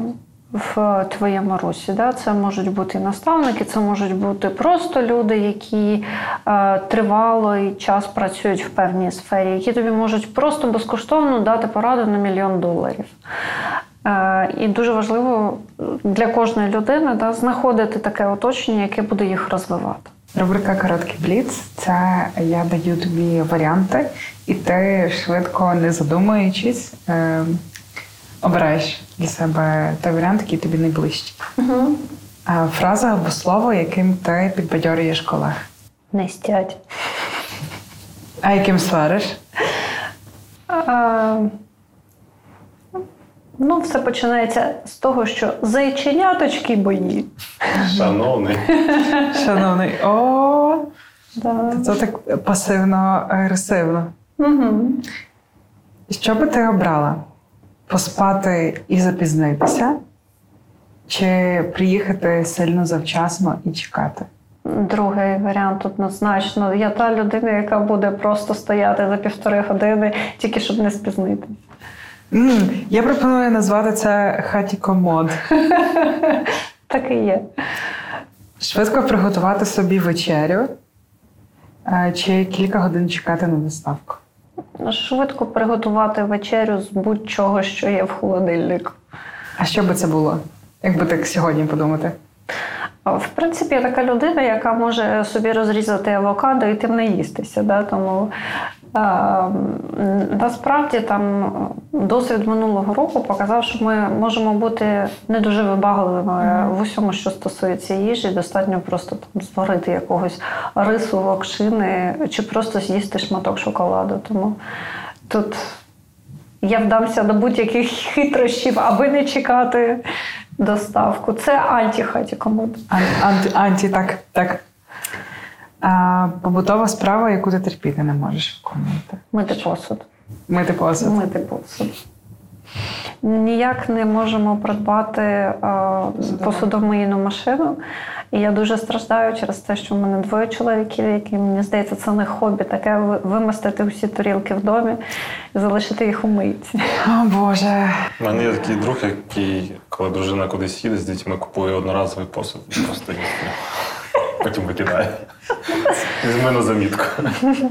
S1: в твоєму русі. Да? Це можуть бути наставники, це можуть бути просто люди, які е, тривалий час працюють в певній сфері, які тобі можуть просто безкоштовно дати пораду на мільйон доларів. Е, і дуже важливо для кожної людини да, знаходити таке оточення, яке буде їх розвивати.
S2: Рубрика Короткий бліц це я даю тобі варіанти, і ти швидко не задумуючись. Е, обираєш для себе той варіант, який тобі найближчий. Угу. Фраза або слово, яким ти підбадьорюєш колег.
S1: Не стять.
S2: А яким свариш?
S1: А, Ну, все починається з того, що зайченяточки бої.
S3: Шановний.
S2: Шановний. О, да. Це так пасивно-агресивно. Угу. Що би ти обрала? Поспати і запізнитися, чи приїхати сильно завчасно і чекати?
S1: Другий варіант однозначно. Я та людина, яка буде просто стояти за півтори години, тільки щоб не спізнитися.
S2: Mm, я пропоную назвати це хаті комод. <laughs>
S1: Так і є.
S2: Швидко приготувати собі вечерю, чи кілька годин чекати на доставку.
S1: Швидко приготувати вечерю з будь-чого, що є в холодильнику.
S2: А що би це було, якби так сьогодні подумати?
S1: В принципі, я така людина, яка може собі розрізати авокадо і тим не їстися. Да? Тому Насправді там досвід минулого року показав, що ми можемо бути не дуже вибагливими в усьому, що стосується їжі. Достатньо просто там зварити якогось рису, локшини чи просто з'їсти шматок шоколаду. Тому тут я вдамся до будь-яких хитрощів, аби не чекати доставку. Це антихаті комод.
S2: Анті, анті, так, так. А, Побутова справа, яку ти терпіти не можеш виконувати.
S1: Мити посуд.
S2: Мити посуд.
S1: Мити посуд. Ніяк не можемо придбати посудомийну машину. І я дуже страждаю через те, що в мене двоє чоловіків, які мені здається, це не хобі, таке вимастити усі тарілки в домі і залишити їх у мийці.
S2: О Боже.
S3: У мене є такий друг, який, коли дружина кудись їде з дітьми, купує одноразовий посуд і просто їсти потім викидає. Візьми на замітку.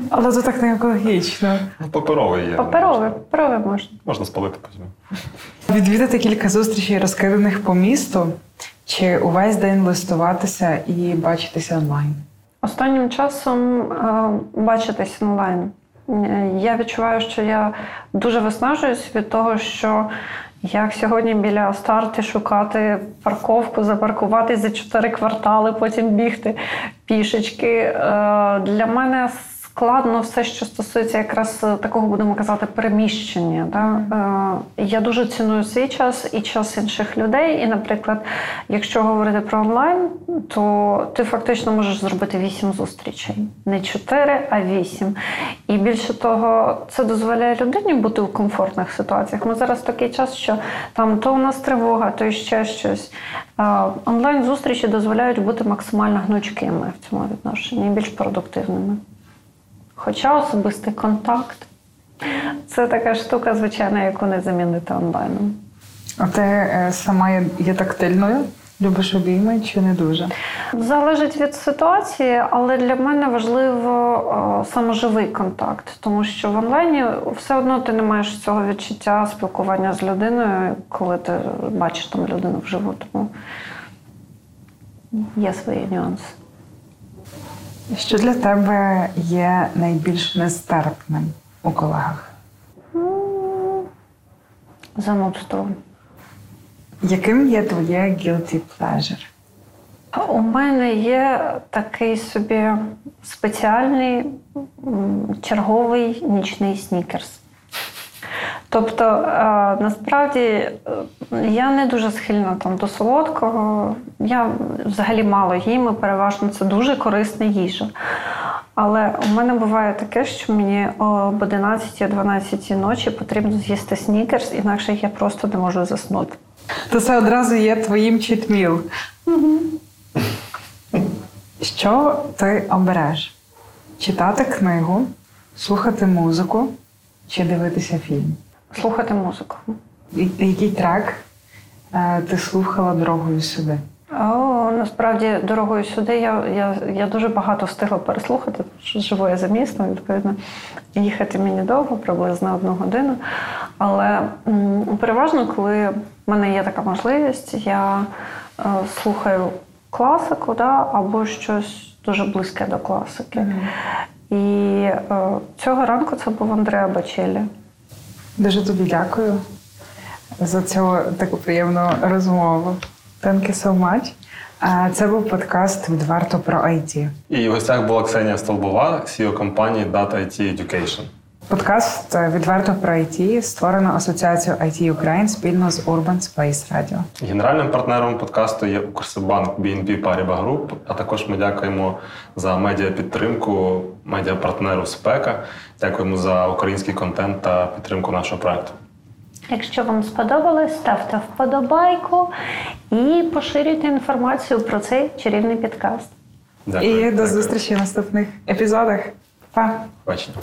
S2: Але це так не екологічно.
S3: Ну, паперовий є.
S1: Паперовий, паперовий можна.
S3: Можна спалити потім.
S2: Відвідати кілька зустрічей, розкиданих по місту, чи увесь день листуватися і бачитися онлайн?
S1: Останнім часом е, бачитися онлайн. Я відчуваю, що я дуже виснажуюсь від того, що як сьогодні біля старти шукати парковку, запаркуватись за чотири квартали, потім бігти пішечки. Е, для мене складно все, що стосується якраз е, такого, будемо казати, переміщення. Да? Е, Я дуже ціную свій час і час інших людей. І, наприклад, якщо говорити про онлайн, то ти фактично можеш зробити вісім зустрічей, не чотири, а вісім. І більше того, це дозволяє людині бути у комфортних ситуаціях. Ми зараз такий час, що там то у нас тривога, то ще щось. Е, Онлайн зустрічі дозволяють бути максимально гнучкими в цьому відношенні, більш продуктивними. Хоча особистий контакт це така штука, звичайно, яку не замінити онлайном.
S2: А ти е, сама є, тактильною? Любиш обійми чи не дуже?
S1: Залежить від ситуації, але для мене важливо е, саме живий контакт, тому що в онлайні все одно ти не маєш цього відчуття спілкування з людиною, коли ти бачиш там людину вживу. Тому є свої нюанси.
S2: Що для тебе є найбільш нестерпним у колегах?
S1: Занудство.
S2: Яким є твоє guilty pleasure?
S1: У мене є такий собі спеціальний черговий нічний снікерс. Тобто, е, насправді е, я не дуже схильна там до солодкого. Я взагалі мало їм, і переважно це дуже корисна їжа. Але у мене буває таке, що мені об 11-12 ночі потрібно з'їсти снікерс, інакше я просто не можу заснути.
S2: То це одразу є твоїм читміл. Що ти обереш? Читати книгу, слухати музику чи дивитися фільм?
S1: Слухати музику.
S2: Який трек е, ти слухала дорогою сюди?
S1: О, насправді дорогою сюди я, я, я дуже багато встигла переслухати, тому що живу я за містом, відповідно, їхати мені довго, приблизно одну годину. Але м, переважно, коли в мене є така можливість, я е, слухаю класику да, або щось дуже близьке до класики. І е, цього ранку це був Андреа Бачелі.
S2: Дуже тобі дякую за цю таку приємну розмову. Thank you so much. Це був подкаст відверто про IT.
S3: І в гостях була Ксенія Столбова, CEO компанії Data IT Education.
S2: Подкаст відверто про IT створено асоціацією IT Ukraine спільно з Urban Space Radio.
S3: Генеральним партнером подкасту є Укрсибанк BNP Paribas Group, а також ми дякуємо за медіапідтримку медіапартнеру Спека. Дякуємо за український контент та підтримку нашого проекту.
S1: Якщо вам сподобалось, ставте вподобайку і поширюйте інформацію про цей чарівний підкаст.
S3: Дякую.
S2: І до
S3: Дякую.
S2: зустрічі в наступних епізодах. Па!
S3: Бачення.